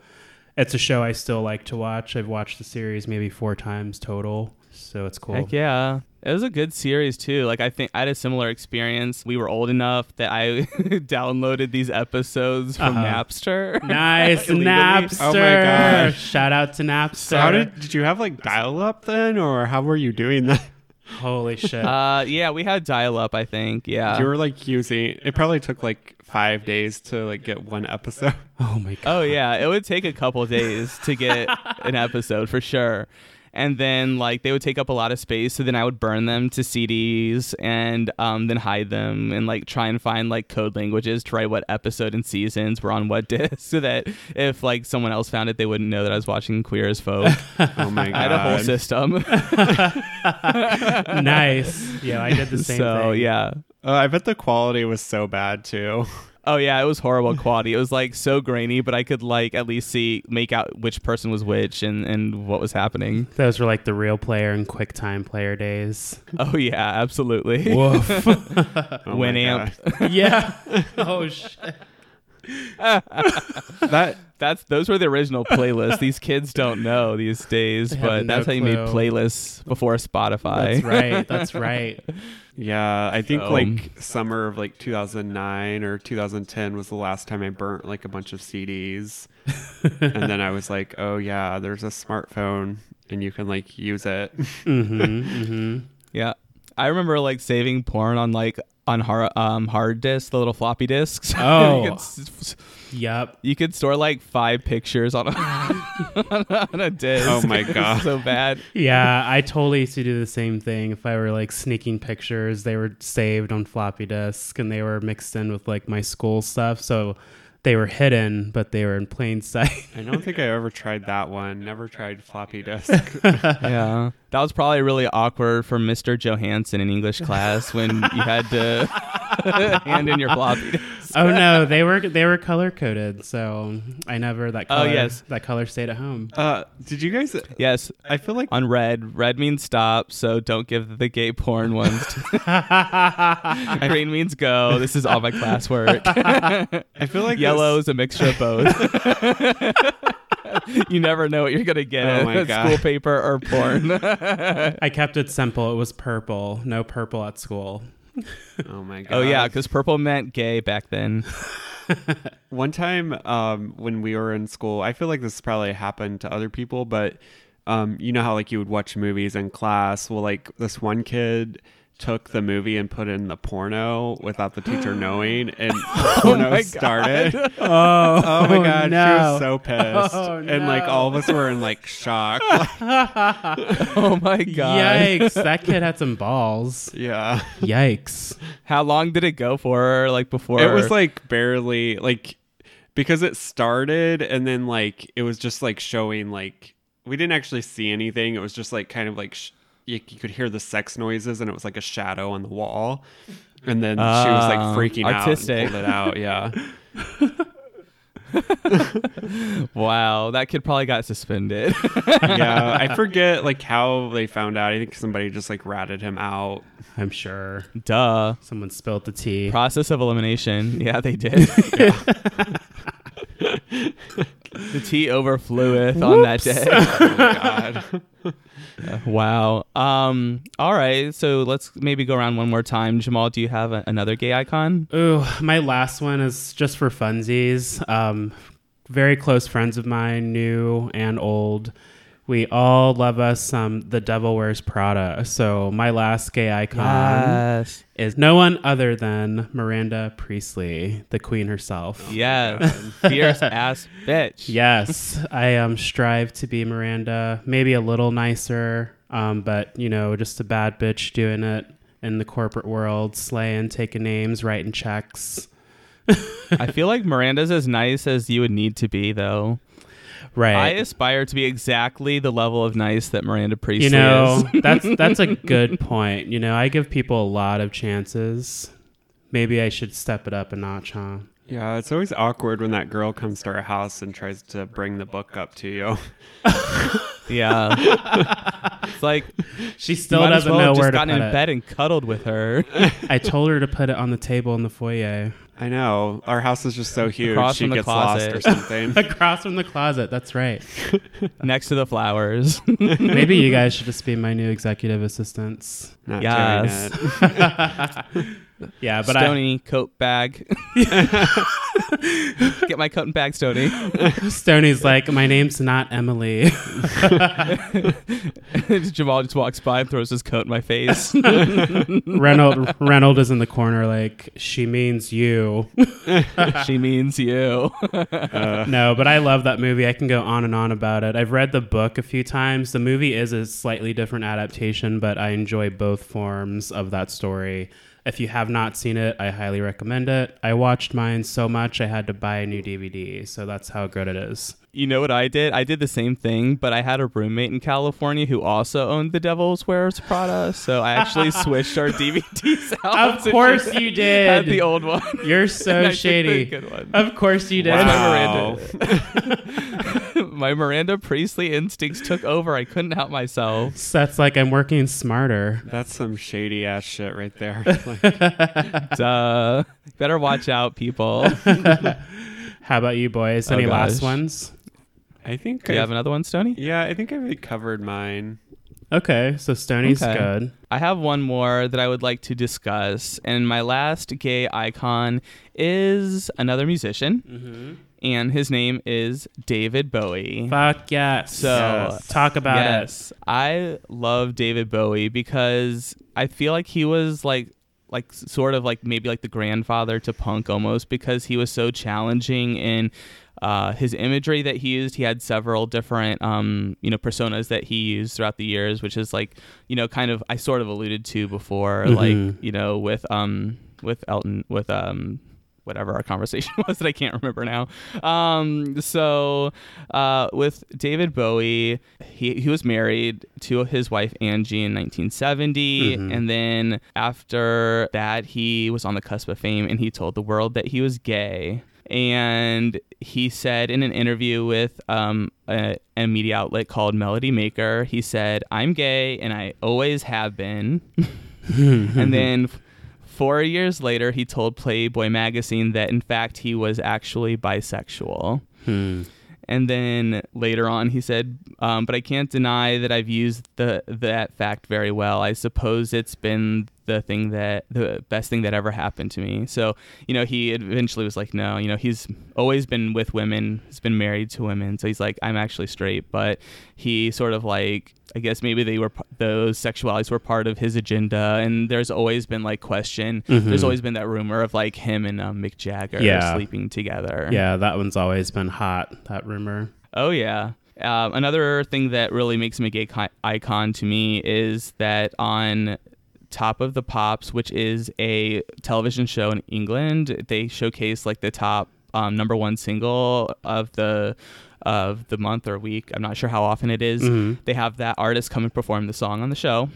it's a show I still like to watch. I've watched the series maybe four times total, so it's cool. Heck yeah. It was a good series too. Like I think I had a similar experience. We were old enough that I <laughs> downloaded these episodes from Uh-huh. Napster. Nice <laughs> Illegally. Napster! Oh my gosh. Shout out to Napster! So how did did you have like dial up then, or how were you doing that? Holy shit! Uh, yeah, we had dial up. I think. Yeah. you were like using. It probably took like five days to like get one episode. oh my god! Oh yeah, it would take a couple days to get an episode for sure. And then like they would take up a lot of space, so then I would burn them to CDs and um, then hide them and like try and find like code languages to write what episode and seasons were on what <laughs> disc, so that if like someone else found it, they wouldn't know that I was watching Queer as Folk. <laughs> Oh my god! I had a whole system. <laughs> nice. Yeah, I did the same so thing. yeah. Uh, I bet the quality was so bad too. Oh yeah, it was horrible quality. It was like so grainy, but I could like at least see make out which person was which and and what was happening. Those were like the real player and QuickTime player days. Oh yeah, absolutely. Woof. <laughs> Oh Winamp. <laughs> Yeah. Oh shit. <laughs> That That's those were the original playlists. <laughs> These kids don't know these days, They have but no that's how you made playlists before Spotify. That's right. That's <laughs> right. yeah, I think So- like summer of like 2009 or 2010 was the last time I burnt like a bunch of CDs, and then I was like, oh yeah, there's a smartphone and you can like use it. Mm-hmm. Mm-hmm. Yeah, I remember like saving porn on like on hard um hard disks, the little floppy disks. <laughs> Oh. you, could, Yep. you could store like five pictures on a <laughs> on a disc. Oh my <laughs> God. so bad. Yeah, I totally used to do the same thing. If I were like sneaking pictures, they were saved on floppy disk and they were mixed in with like my school stuff. So they were hidden, but they were in plain sight. I don't think I ever tried that one. Never tried floppy disk. Yeah, that was probably really awkward for Mr. Johansson in English class when you had to <laughs> hand in your floppy disk. oh no, they were they were color coded, so I never that Oh, color yes. that color stayed at home. uh, did you guys? Yes, I feel like on red. Red means stop, so don't give the gay porn ones. To <laughs> Green means go. This is all my classwork. <laughs> I feel like Yellow this- is a mixture of both. <laughs> you never know what you're gonna get. Oh my God. School paper or porn. <laughs> <laughs> I kept it simple. It was purple. No purple at school. Oh my god. oh yeah, because purple meant gay back then. One time, um, when we were in school, I feel like this probably happened to other people, but um, you know how like you would watch movies in class. Well, like this one kid took the movie and put in the porno without the teacher <gasps> knowing, and the porno my started. <laughs> Oh, Oh my oh, god, she was so pissed, Oh, and like all of us were in like shock. <laughs> <laughs> oh my god. Yikes! That kid had some balls. yeah, Yikes! How long did it go for? Like before it was like barely like because it started, and then like it was just like showing like we didn't actually see anything. It was just like kind of like. Sh- you, you could hear the sex noises, and it was like a shadow on the wall. And then she was like Ah, freaking artistic. out and pulled it out. Yeah. <laughs> Wow, that kid probably got suspended. <laughs> yeah, I <laughs> forget like how they found out. I think somebody just like ratted him out. I'm sure Duh. someone spilled the tea. Process of elimination. Yeah, they did. the tea overfloweth on that day. Oh my god. <laughs> wow. Um. All right. So let's maybe go around one more time. Jamal, do you have a- another gay icon? Ooh, my last one is just for funsies. Um, very close friends of mine, new and old. We all love us some The Devil Wears Prada. So my last gay icon Yes. is no one other than Miranda Priestly, the queen herself. Yes. <laughs> Fierce <laughs> ass bitch. Yes, I um strive to be Miranda, maybe a little nicer, um, but you know, just a bad bitch doing it in the corporate world, slaying, taking names, writing checks. <laughs> I feel like Miranda's as nice as you would need to be, though. Right. I aspire to be exactly the level of nice that Miranda Priestly you know, is. <laughs> that's that's a good point. You know, I give people a lot of chances. Maybe I should step it up a notch, huh? Yeah, it's always awkward when that girl comes to our house and tries to bring the book up to you. <laughs> yeah. it's like She still doesn't well know have where just to gotten put in it. bed and cuddled with her. <laughs> I told her to put it on the table in the foyer, I know. Our house is just so huge. Across she from the gets closet. lost or something. <laughs> across from the closet. That's right. <laughs> next to the flowers. <laughs> Maybe you guys should just be my new executive assistants. Not Yes. Doing it. Yeah, but I, Stony coat bag. <laughs> Get my coat and bag, Stony. <laughs> Stoney's like, my name's not Emily. <laughs> Jamal just walks by and throws his coat in my face. Reynold Reynold is in the corner, like she means you. she means you. Uh. No, but I love that movie. I can go on and on about it. I've read the book a few times. The movie is a slightly different adaptation, but I enjoy both forms of that story. If you have not seen it, I highly recommend it. I watched mine so much I had to buy a new DVD, so that's how good it is. You know what I did? I did the same thing, but I had a roommate in California who also owned The Devil's Wears Prada, so I actually <laughs> switched our DVDs out. Of course had- you Had did. the old one. You're so <laughs> shady. good one. Of course you did. Wow. <laughs> <laughs> My Miranda Priestly instincts took over. I couldn't help myself. So that's like I'm working smarter. That's some shady ass shit right there. <laughs> Like, Duh. Better watch out, people. <laughs> How about you boys? Oh, Any last ones? I think. Do you I've- have another one, Stony? yeah, I think I've covered mine. Okay, so Stoney's Okay. good. I have one more that I would like to discuss, and my last gay icon is another musician, Mm-hmm. And his name is David Bowie. Fuck yes. So, Yes. talk about it. yes, I love David Bowie because I feel like he was like like sort of like maybe like the grandfather to punk almost because he was so challenging in uh, his imagery that he used. He had several different um, you know personas that he used throughout the years, which is like you know kind of I sort of alluded to before, Mhm. like you know with um with Elton with um whatever our conversation <laughs> was that I can't remember now. Um, so uh, with David Bowie, he, he was married to his wife Angie in 1970, Mhm. and then after that, he was on the cusp of fame, and he told the world that he was gay. And he said in an interview with um, a, a media outlet called Melody Maker, he said, "I'm gay, and I always have been." <laughs> and then <laughs> four years later, he told Playboy magazine that in fact he was actually bisexual. Hmm. And then later on, he said, um, "But I can't deny that I've used the that fact very well. I suppose it's been the thing that the best thing that ever happened to me. So, you know, he eventually was like, no, you know, he's always been with women, he's been married to women. So he's like, I'm actually straight. But he sort of like, I guess maybe they were those sexualities were part of his agenda, and there's always been like question. Mhm. There's always been that rumor of like him and um, Mick Jagger Yeah. sleeping together. Yeah, that one's always been hot. That rumor. Oh yeah. Um, another thing that really makes him a gay icon to me is that on Top of the Pops, which is a television show in England, they showcase like the top um, number one single of the of the month or week. I'm not sure how often it is. Mhm. They have that artist come and perform the song on the show.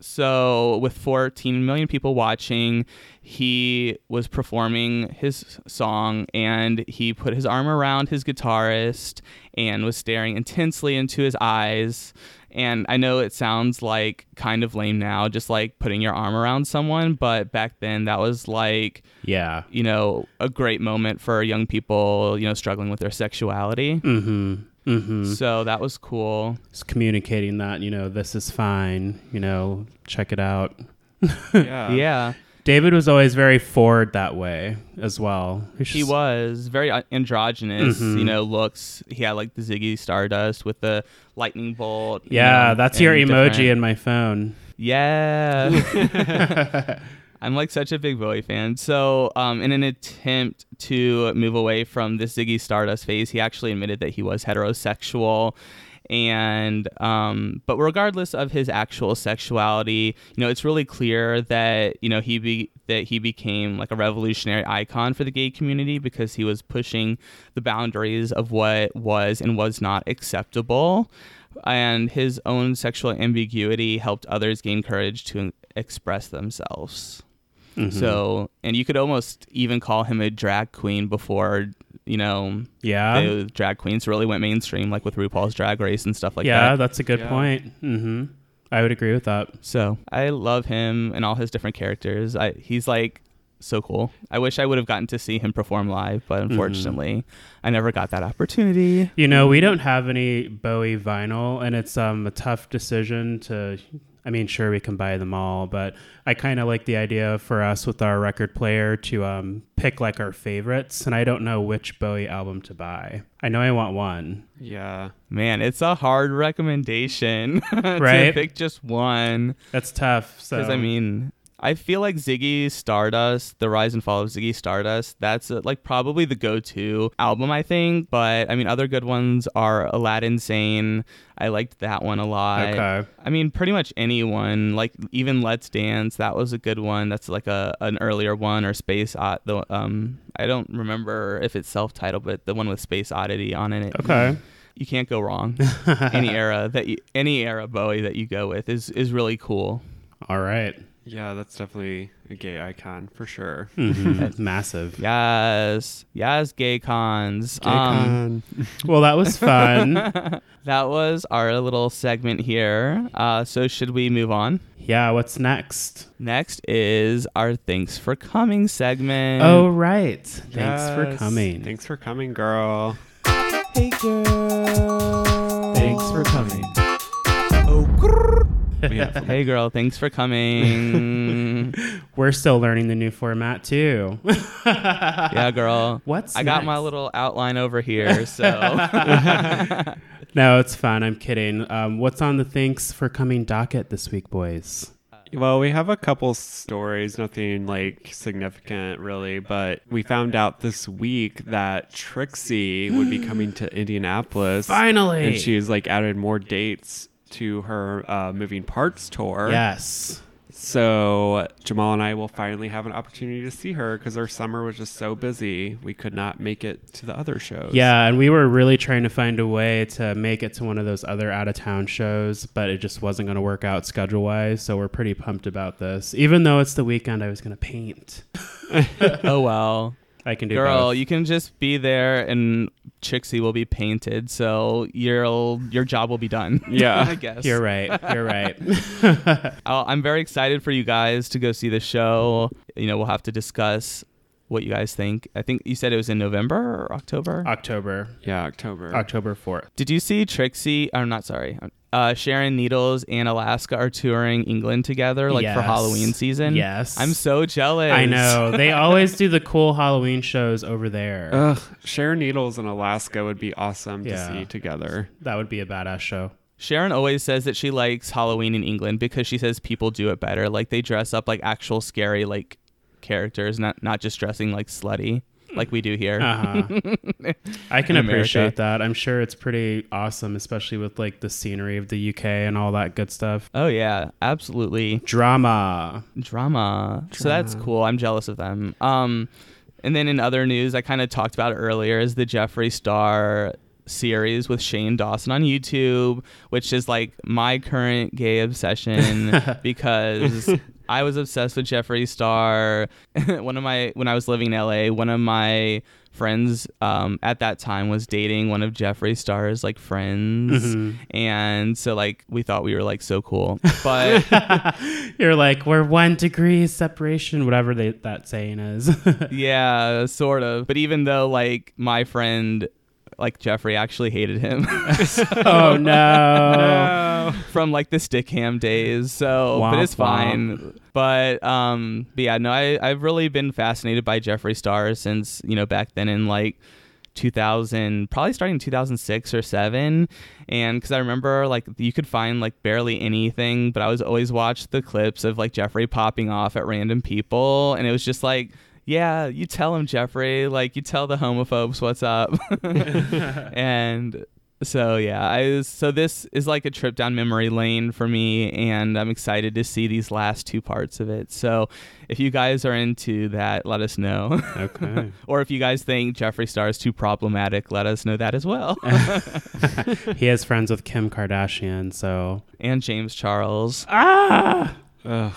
So, with 14 million people watching, he was performing his song and he put his arm around his guitarist and was staring intensely into his eyes. And I know it sounds like kind of lame now, just like putting your arm around someone, but back then that was like, Yeah. you know, a great moment for young people, you know, struggling with their sexuality. Mm-hmm. Mm-hmm. So that was cool. Just communicating that, you know, this is fine, you know, check it out. Yeah. <laughs> yeah. David was always very forward that way as well. He's He was very uh, androgynous, Mhm. you know, looks. He had like the Ziggy Stardust with the lightning bolt. you Yeah, know, that's your emoji different- in my phone. Yeah. <laughs> <laughs> I'm like such a big Bowie fan. So, um, in an attempt to move away from this Ziggy Stardust phase, he actually admitted that he was heterosexual. And, um, but regardless of his actual sexuality, you know, it's really clear that you know he be that he became like a revolutionary icon for the gay community because he was pushing the boundaries of what was and was not acceptable and his own sexual ambiguity helped others gain courage to express themselves. Mhm. So, and you could almost even call him a drag queen before, you know, yeah. the drag queens really went mainstream, like with RuPaul's Drag Race and stuff like yeah, that. Yeah, that's a good Yeah. point. Mm-hmm. I would agree with that. So, I love him and all his different characters. I he's like so cool. I wish I would have gotten to see him perform live, but unfortunately, I never got that opportunity. You know, we don't have any Bowie vinyl, and it's um, a tough decision to. I mean, sure, we can buy them all, but I kind of like the idea for us with our record player to um, pick like our favorites, and I don't know which Bowie album to buy. I know I want one. Yeah. Man, it's a hard recommendation <laughs> Right? to pick just one. That's tough. So Because I mean, I feel like Ziggy Stardust, the rise and fall of Ziggy Stardust, that's uh, like probably the go-to album, I think. But I mean, other good ones are Aladdin Sane. I liked that one a lot. Okay. I mean, pretty much anyone, like even Let's Dance, that was a good one. That's like a an earlier one or Space Odd. The um, I don't remember if it's self-titled, but the one with Space Oddity on it. Okay. You can't go wrong. <laughs> any era that you, any era Bowie that you go with is is really cool. All right. Yeah, that's definitely a gay icon for sure. Mhm. <laughs> Massive. Yes, yes, gay cons. Gay Um, con. <laughs> Well, that was fun. <laughs> that was our little segment here. Uh, so should we move on? yeah. What's next? Next is our thanks for coming segment. Oh, right. Yes. Thanks for coming. Thanks for coming, girl. hey girl. Thanks for coming. We have Hey girl, thanks for coming. <laughs> We're still learning the new format too. <laughs> yeah, girl. What's I got my little outline over here, <laughs> so No, it's fun. I'm kidding. Um, what's on the thanks for coming docket this week, boys? Well, we have a couple stories, nothing like significant really, but we found out this week that Trixie would be coming to <gasps> Indianapolis. Finally. And she's like added more dates to her uh, moving parts tour. Yes. So Jamal and I will finally have an opportunity to see her because our summer was just so busy. We could not make it to the other shows. Yeah, and we were really trying to find a way to make it to one of those other out of town shows, but it just wasn't going to work out schedule wise. So we're pretty pumped about this. Even though it's the weekend, I was going to paint. <laughs> oh well. I can do Girl, both. you can just be there and Trixie will be painted, so your your job will be done. <laughs> Yeah. I guess. You're right. You're right. <laughs> <laughs> I'll- I'm very excited for you guys to go see the show. You know, we'll have to discuss what you guys think. I think you said it was in November or October. October. Yeah, October. October 4th. Did you see Trixie? I'm not? Sorry. Uh, Sharon Needles and Alaska are touring England together, like for Halloween season. Yes. I'm so jealous. I know. They <laughs> always do the cool Halloween shows over there. Ugh, Sharon Needles and Alaska would be awesome Yeah. to see together. that would be a badass show. Sharon always says that she likes Halloween in England because she says people do it better. Like they dress up like actual scary like characters, not not just dressing like slutty like we do here. Uh-huh. I <laughs> can appreciate that. I'm sure it's pretty awesome, especially with like the scenery of the UK and all that good stuff. Oh yeah, absolutely. Drama. drama. So that's cool. I'm jealous of them. Um, and then in other news, I kind of talked about earlier, is the Jeffree Star series with Shane Dawson on YouTube, which is like my current gay obsession <laughs> because I was obsessed with Jeffree Star. <laughs> one of my when I was living in LA, one of my friends um, at that time was dating one of Jeffree Star's like friends, Mhm. and so like we thought we were like so cool, <laughs> but. <laughs> You're like, we're one degree separation, whatever they, that saying is. Yeah, sort of. But even though like my friend like Jeffree actually hated him oh no. <laughs> from like the stick ham days. So but Womp it's fine. But um but yeah, no, I, I've really been fascinated by Jeffree Star since, you know, back then in like 2000 probably starting 2006 or 7 and because i remember like you could find like barely anything but i was always watched the clips of like jeffree popping off at random people and it was just like yeah you tell him jeffree like you tell the homophobes what's up <laughs> <laughs> and so yeah i so this is like a trip down memory lane for me and i'm excited to see these last two parts of it so if you guys are into that let us know Okay. <laughs> or if you guys think Jeffree Star is too problematic, let us know that as well. <laughs> he has friends with Kim Kardashian, so and James Charles. ah, Ugh.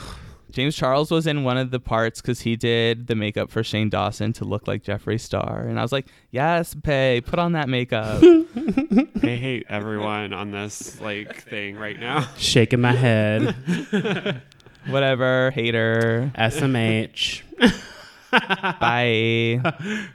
James Charles was in one of the parts because he did the makeup for Shane Dawson to look like Jeffree Star. And I was like, yes, Pay, put on that makeup. <laughs> I hate everyone on this like thing right now. <laughs> shaking my head. <laughs> Whatever, hater. SMH. Bye.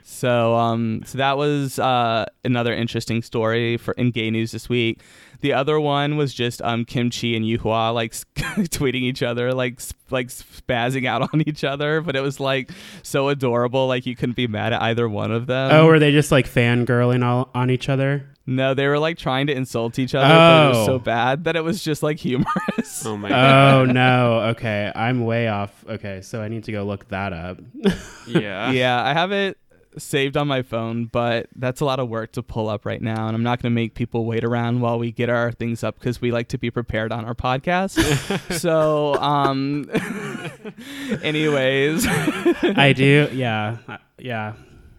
so, um, so that was uh, another interesting story for in gay news this week. The other one was just um, Kim Chi and Yuhua like <laughs> tweeting each other, like like spazzing out on each other, but it was like so adorable. Like you couldn't be mad at either one of them. Oh, were they just like fangirling all on each other? No, they were like trying to insult each other, but it was Oh. so bad that it was just like humorous. Oh my god. Oh no. Okay, I'm way off. Okay, so I need to go look that up. Yeah. <laughs> yeah, I have it saved on my phone, but that's a lot of work to pull up right now, and I'm not going to make people wait around while we get our things up because we like to be prepared on our podcast. <laughs> so, um, <laughs> anyways, I do. Yeah. Uh, Yeah.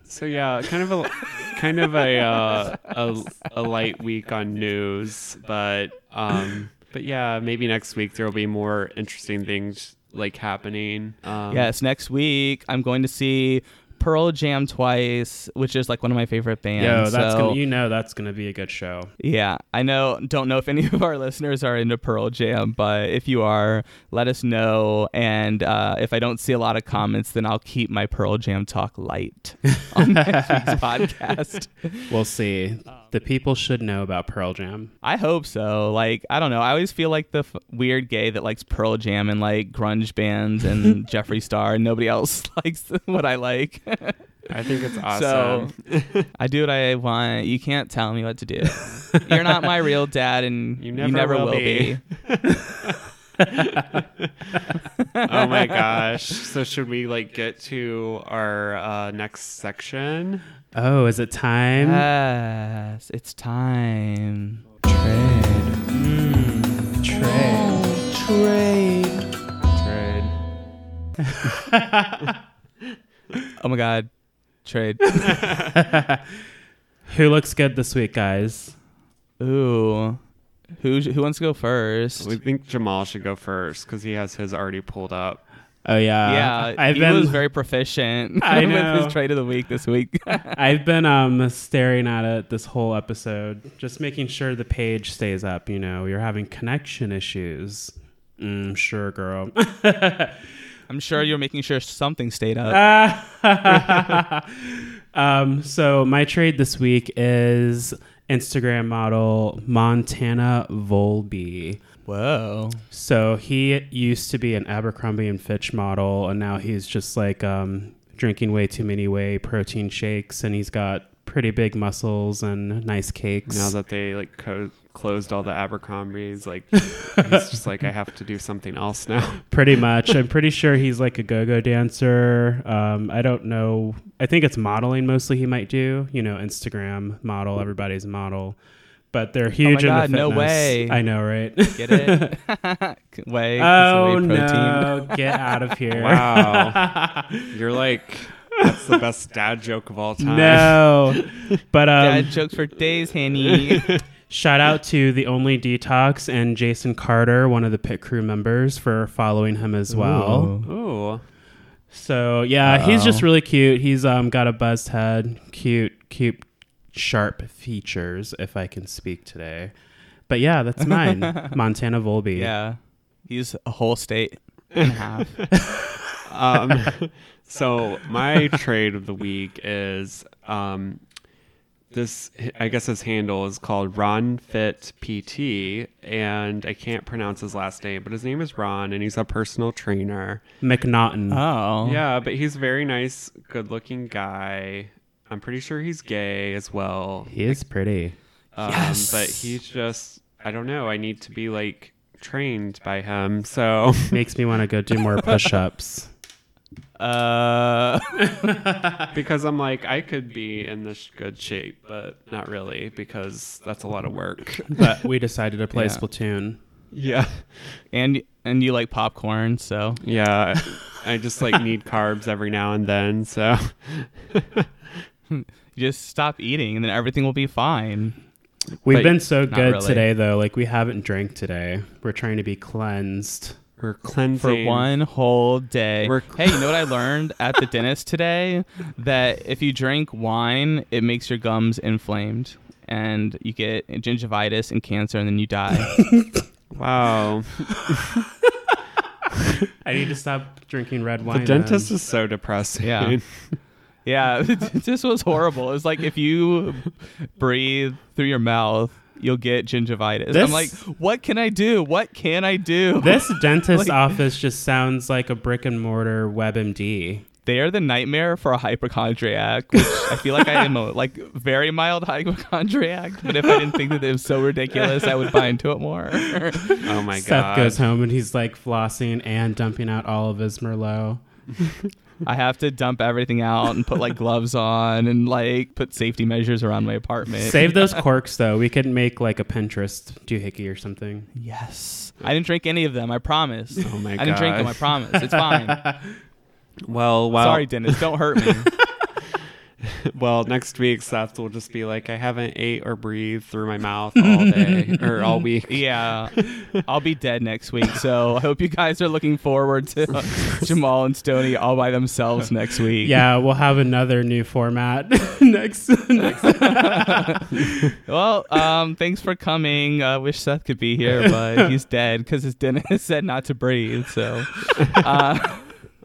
So yeah, kind of a kind of a uh, a, a light week on news, but um, but yeah, maybe next week there will be more interesting things like happening. Um, yes, next week I'm going to see Pearl Jam twice, which is like one of my favorite bands. Yo, that's so- gonna. You know, that's gonna be a good show. Yeah, I know. Don't know if any of our <laughs> listeners are into Pearl Jam, but if you are, let us know. And uh, if I don't see a lot of comments, then I'll keep my Pearl Jam talk light <laughs> on next week's podcast. We'll see. <laughs> The people should know about Pearl Jam. I hope so. Like, I don't know. I always feel like the f- weird gay that likes Pearl Jam and like grunge bands and <laughs> Jeffree Star, and nobody else <laughs> likes what I like. I think it's awesome. So I do what I want. You can't tell me what to do. <laughs> You're not my real dad, and You you never never, will will, be. be. oh my gosh! So should we like get to our uh, next section? Oh, is it time? Yes, it's time. Trade. Mm, trade. Trade. <laughs> Oh my god. Trade. <laughs> Who looks good this week, guys? Ooh. Who who wants to go first? We think Jamal should go first because he has his already pulled up. Oh yeah, yeah, I've he been was very proficient <laughs> I <laughs> with know. his trade of the week this week. <laughs> I've been um staring at it this whole episode, just making sure the page stays up. You know, you're having connection issues. Mm, sure, girl. I'm sure you're making sure something stayed up. Um, so my trade this week is Instagram model Montana Volby. Whoa. So he used to be an Abercrombie and Fitch model, and now he's just like um, drinking way too many whey protein shakes, and he's got pretty big muscles and nice cakes. Now that they like co- closed all the Abercrombies, like he's just like I have to do something else now. <laughs> pretty much. I'm pretty sure he's like a go-go dancer. Um, I don't know. I think it's modeling mostly. He might do. You know, Instagram model. Everybody's a model. But they're huge God, in the fitness. no way. I know, right? Get it? <laughs> whey. oh whey protein. no! <laughs> Get out of here! Wow. You're like that's the best dad joke of all time. No, but um, Dad jokes for days, Hanny. Shout out to the Only Detox and Jason Carter, one of the pit crew members, for following him as well. Ooh. Ooh. So yeah, he's Uh-oh. just really cute. He's um got a buzzed head, cute, cute, sharp features, if I can speak today. But yeah, that's mine, <laughs> Montana Volby. Yeah. He's a whole state and a half. <laughs> Um, so my trade of the week is um, this. I guess his handle is called Ron Fit PT, and I can't pronounce his last name, but his name is Ron, and he's a personal trainer. McNaughton. Oh. Yeah, but he's a very nice, good-looking guy. I'm pretty sure he's gay as well. he is pretty. Um, Yes. But he's just, I don't know. I need to be like trained by him. So Makes me want to go do more <laughs> push-ups. Uh, <laughs> <laughs> because I'm like, I could be in this good shape, but not really because that's a lot of work. <laughs> but we decided to play Yeah. Splatoon. Yeah. and and you like popcorn, so Yeah. I just like need carbs every now and then. So you just stop eating, and then everything will be fine. We've But been so good really. today, though. Like we haven't drank today. We're trying to be cleansed. We're cleansing for one whole day. We're- hey, you know what I learned at the dentist today? That if you drink wine, it makes your gums inflamed, and you get gingivitis and cancer, and then you die. <laughs> Wow. I need to stop drinking red wine. The dentist then. is so depressing. Yeah. <laughs> yeah, <laughs> this was horrible. It's like if you breathe through your mouth. You'll get gingivitis. This- I'm like, what can I do? What can I do? This <laughs> dentist Like- office just sounds like a brick and mortar WebMD. they are the nightmare for a hypochondriac, which I feel like I am a like very mild hypochondriac. But if I didn't think that it was so ridiculous, I would buy into it more. <laughs> Oh my god! Seth goes home and he's like flossing and dumping out all of his Merlot. <laughs> I have to dump everything out and put like <laughs> gloves on and like put safety measures around my apartment. Save those <laughs> corks though. We could make like a Pinterest doohickey or something. Yes, I didn't drink any of them. I promise. Oh my god. I didn't drink them. I promise. It's fine. <laughs> Well, well, Sorry, Dennis. Don't hurt me. <laughs> well, next week Seth will just be like, I haven't ate or breathed through my mouth all day or all week. <laughs> Yeah, I'll be dead next week. So I hope you guys are looking forward to <laughs> Jamal and Stony all by themselves next week. Yeah, we'll have another new format next. next. Well, um, thanks for coming. I wish Seth could be here, but he's dead because his dentist said not to breathe. So, uh,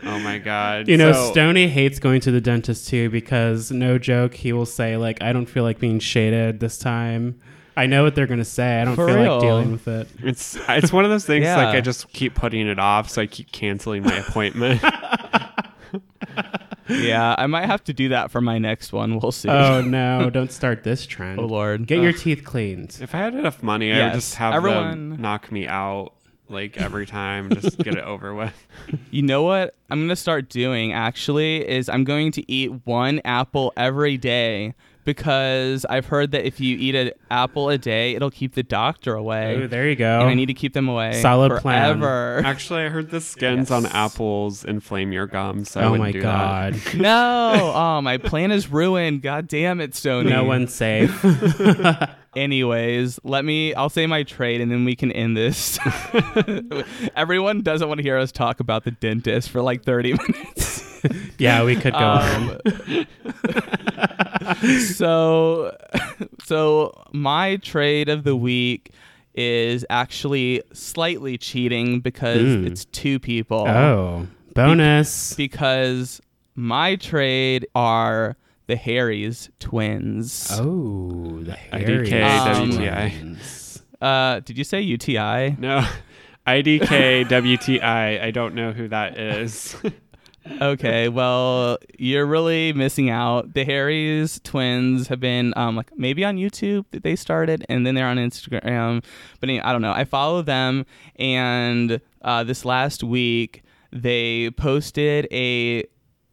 Oh my god. You know, So- Stony hates going to the dentist too because no joke, he will say like, "I don't feel like being shaded this time." I know what they're gonna say. I don't feel real. like dealing with it. It's it's one of those things Yeah. like I just keep putting it off, so I keep canceling my appointment. <laughs> yeah, I might have to do that for my next one. We'll see. Oh no! Don't start this trend. Oh, Lord. Get your teeth cleaned. if I had enough money, I would just have everyone- them knock me out like every time, just get it over with. <laughs> You know what I'm gonna start doing actually is I'm going to eat one apple every day because I've heard that if you eat an apple a day, it'll keep the doctor away. Oh, there you go. and I need to keep them away. Solid plan. Actually, I heard the skins on apples inflame your gums. So I oh wouldn't my do god! <laughs> no, oh my plan is ruined. God damn it, Stony. no one's safe. <laughs> Anyways, let me. I'll say my trade, and then we can end this. <laughs> Everyone doesn't want to hear us talk about the dentist for like 30 minutes. <laughs> yeah, we could go on. Um, <laughs> so, so my trade of the week is actually slightly cheating because Mm. it's two people. Oh, bonus. Because my trade are the Harries twins. Oh, the IDK, Harries WTI. twins. Uh, did you say UTI? No, IDK WTI. I don't know who that is. <laughs> okay, well, you're really missing out. The Harries twins have been um like maybe on YouTube that they started, and then they're on Instagram. But anyway, I don't know. I follow them, and uh, this last week they posted a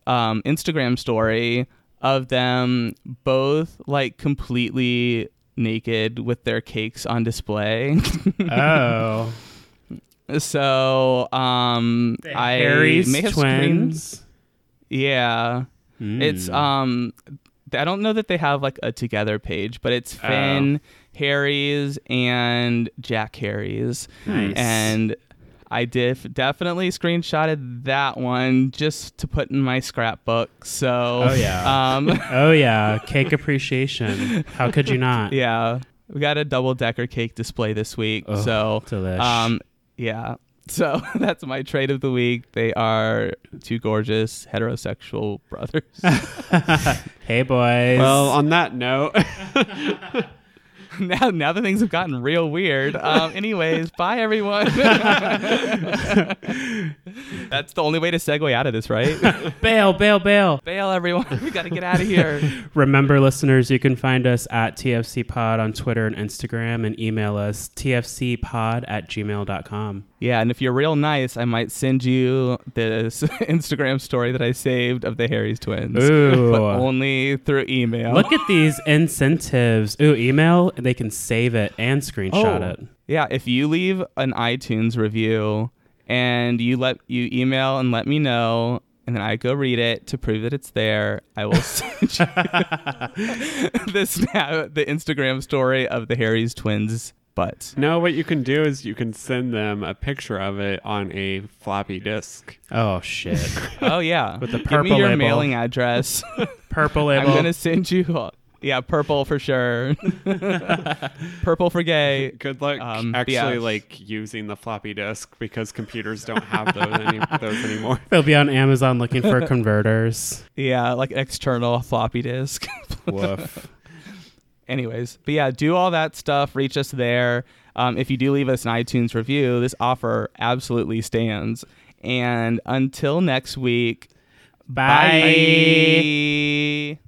um, Instagram story of them both like completely naked with their cakes on display. <laughs> Oh, so um, the I Harries may have screened- twins. yeah. It's Mm. um I don't know that they have like a together page, but it's Finn, Harries, and Jack Harries. Nice. And I def- definitely screenshotted that one just to put in my scrapbook. So Oh, yeah. Um <laughs> oh yeah, cake appreciation. How could you not? <laughs> yeah. We got a double decker cake display this week. Oh, so delish. um yeah. So <laughs> that's my trade of the week. They are two gorgeous heterosexual brothers. <laughs> hey boys. well, on that note, <laughs> <laughs> now, now that things have gotten real weird. Um, <laughs> anyways, bye everyone. <laughs> That's the only way to segue out of this, right? bail, bail, bail. Bail, everyone. We got to get out of here. Remember, listeners, you can find us at TFC Pod on Twitter and Instagram and email us tfcpod at gmail.com. Yeah, and if you're real nice, I might send you this <laughs> Instagram story that I saved of the Harries twins. Ooh. But only through email. Look at these incentives. Ooh, email, and they can save it and screenshot Oh. it. Yeah, if you leave an iTunes review and you let you email and let me know, and then I go read it to prove that it's there, I will <laughs> send you <laughs> the snap, the Instagram story of the Harries twins butt. no, what you can do is you can send them a picture of it on a floppy disk. Oh, shit. <laughs> Oh yeah, With the purple give purple me your label. mailing address. <laughs> Purple label. I'm gonna send you. Yeah, purple for sure. <laughs> purple for gay. Good luck Um, actually yeah. like using the floppy disk because computers don't have those, any, those anymore. They'll be on Amazon looking for converters. Yeah, like external floppy disk. Woof. Anyways, but yeah, do all that stuff. Reach us there. Um, if you do leave us an iTunes review, this offer absolutely stands. And until next week, Bye. bye.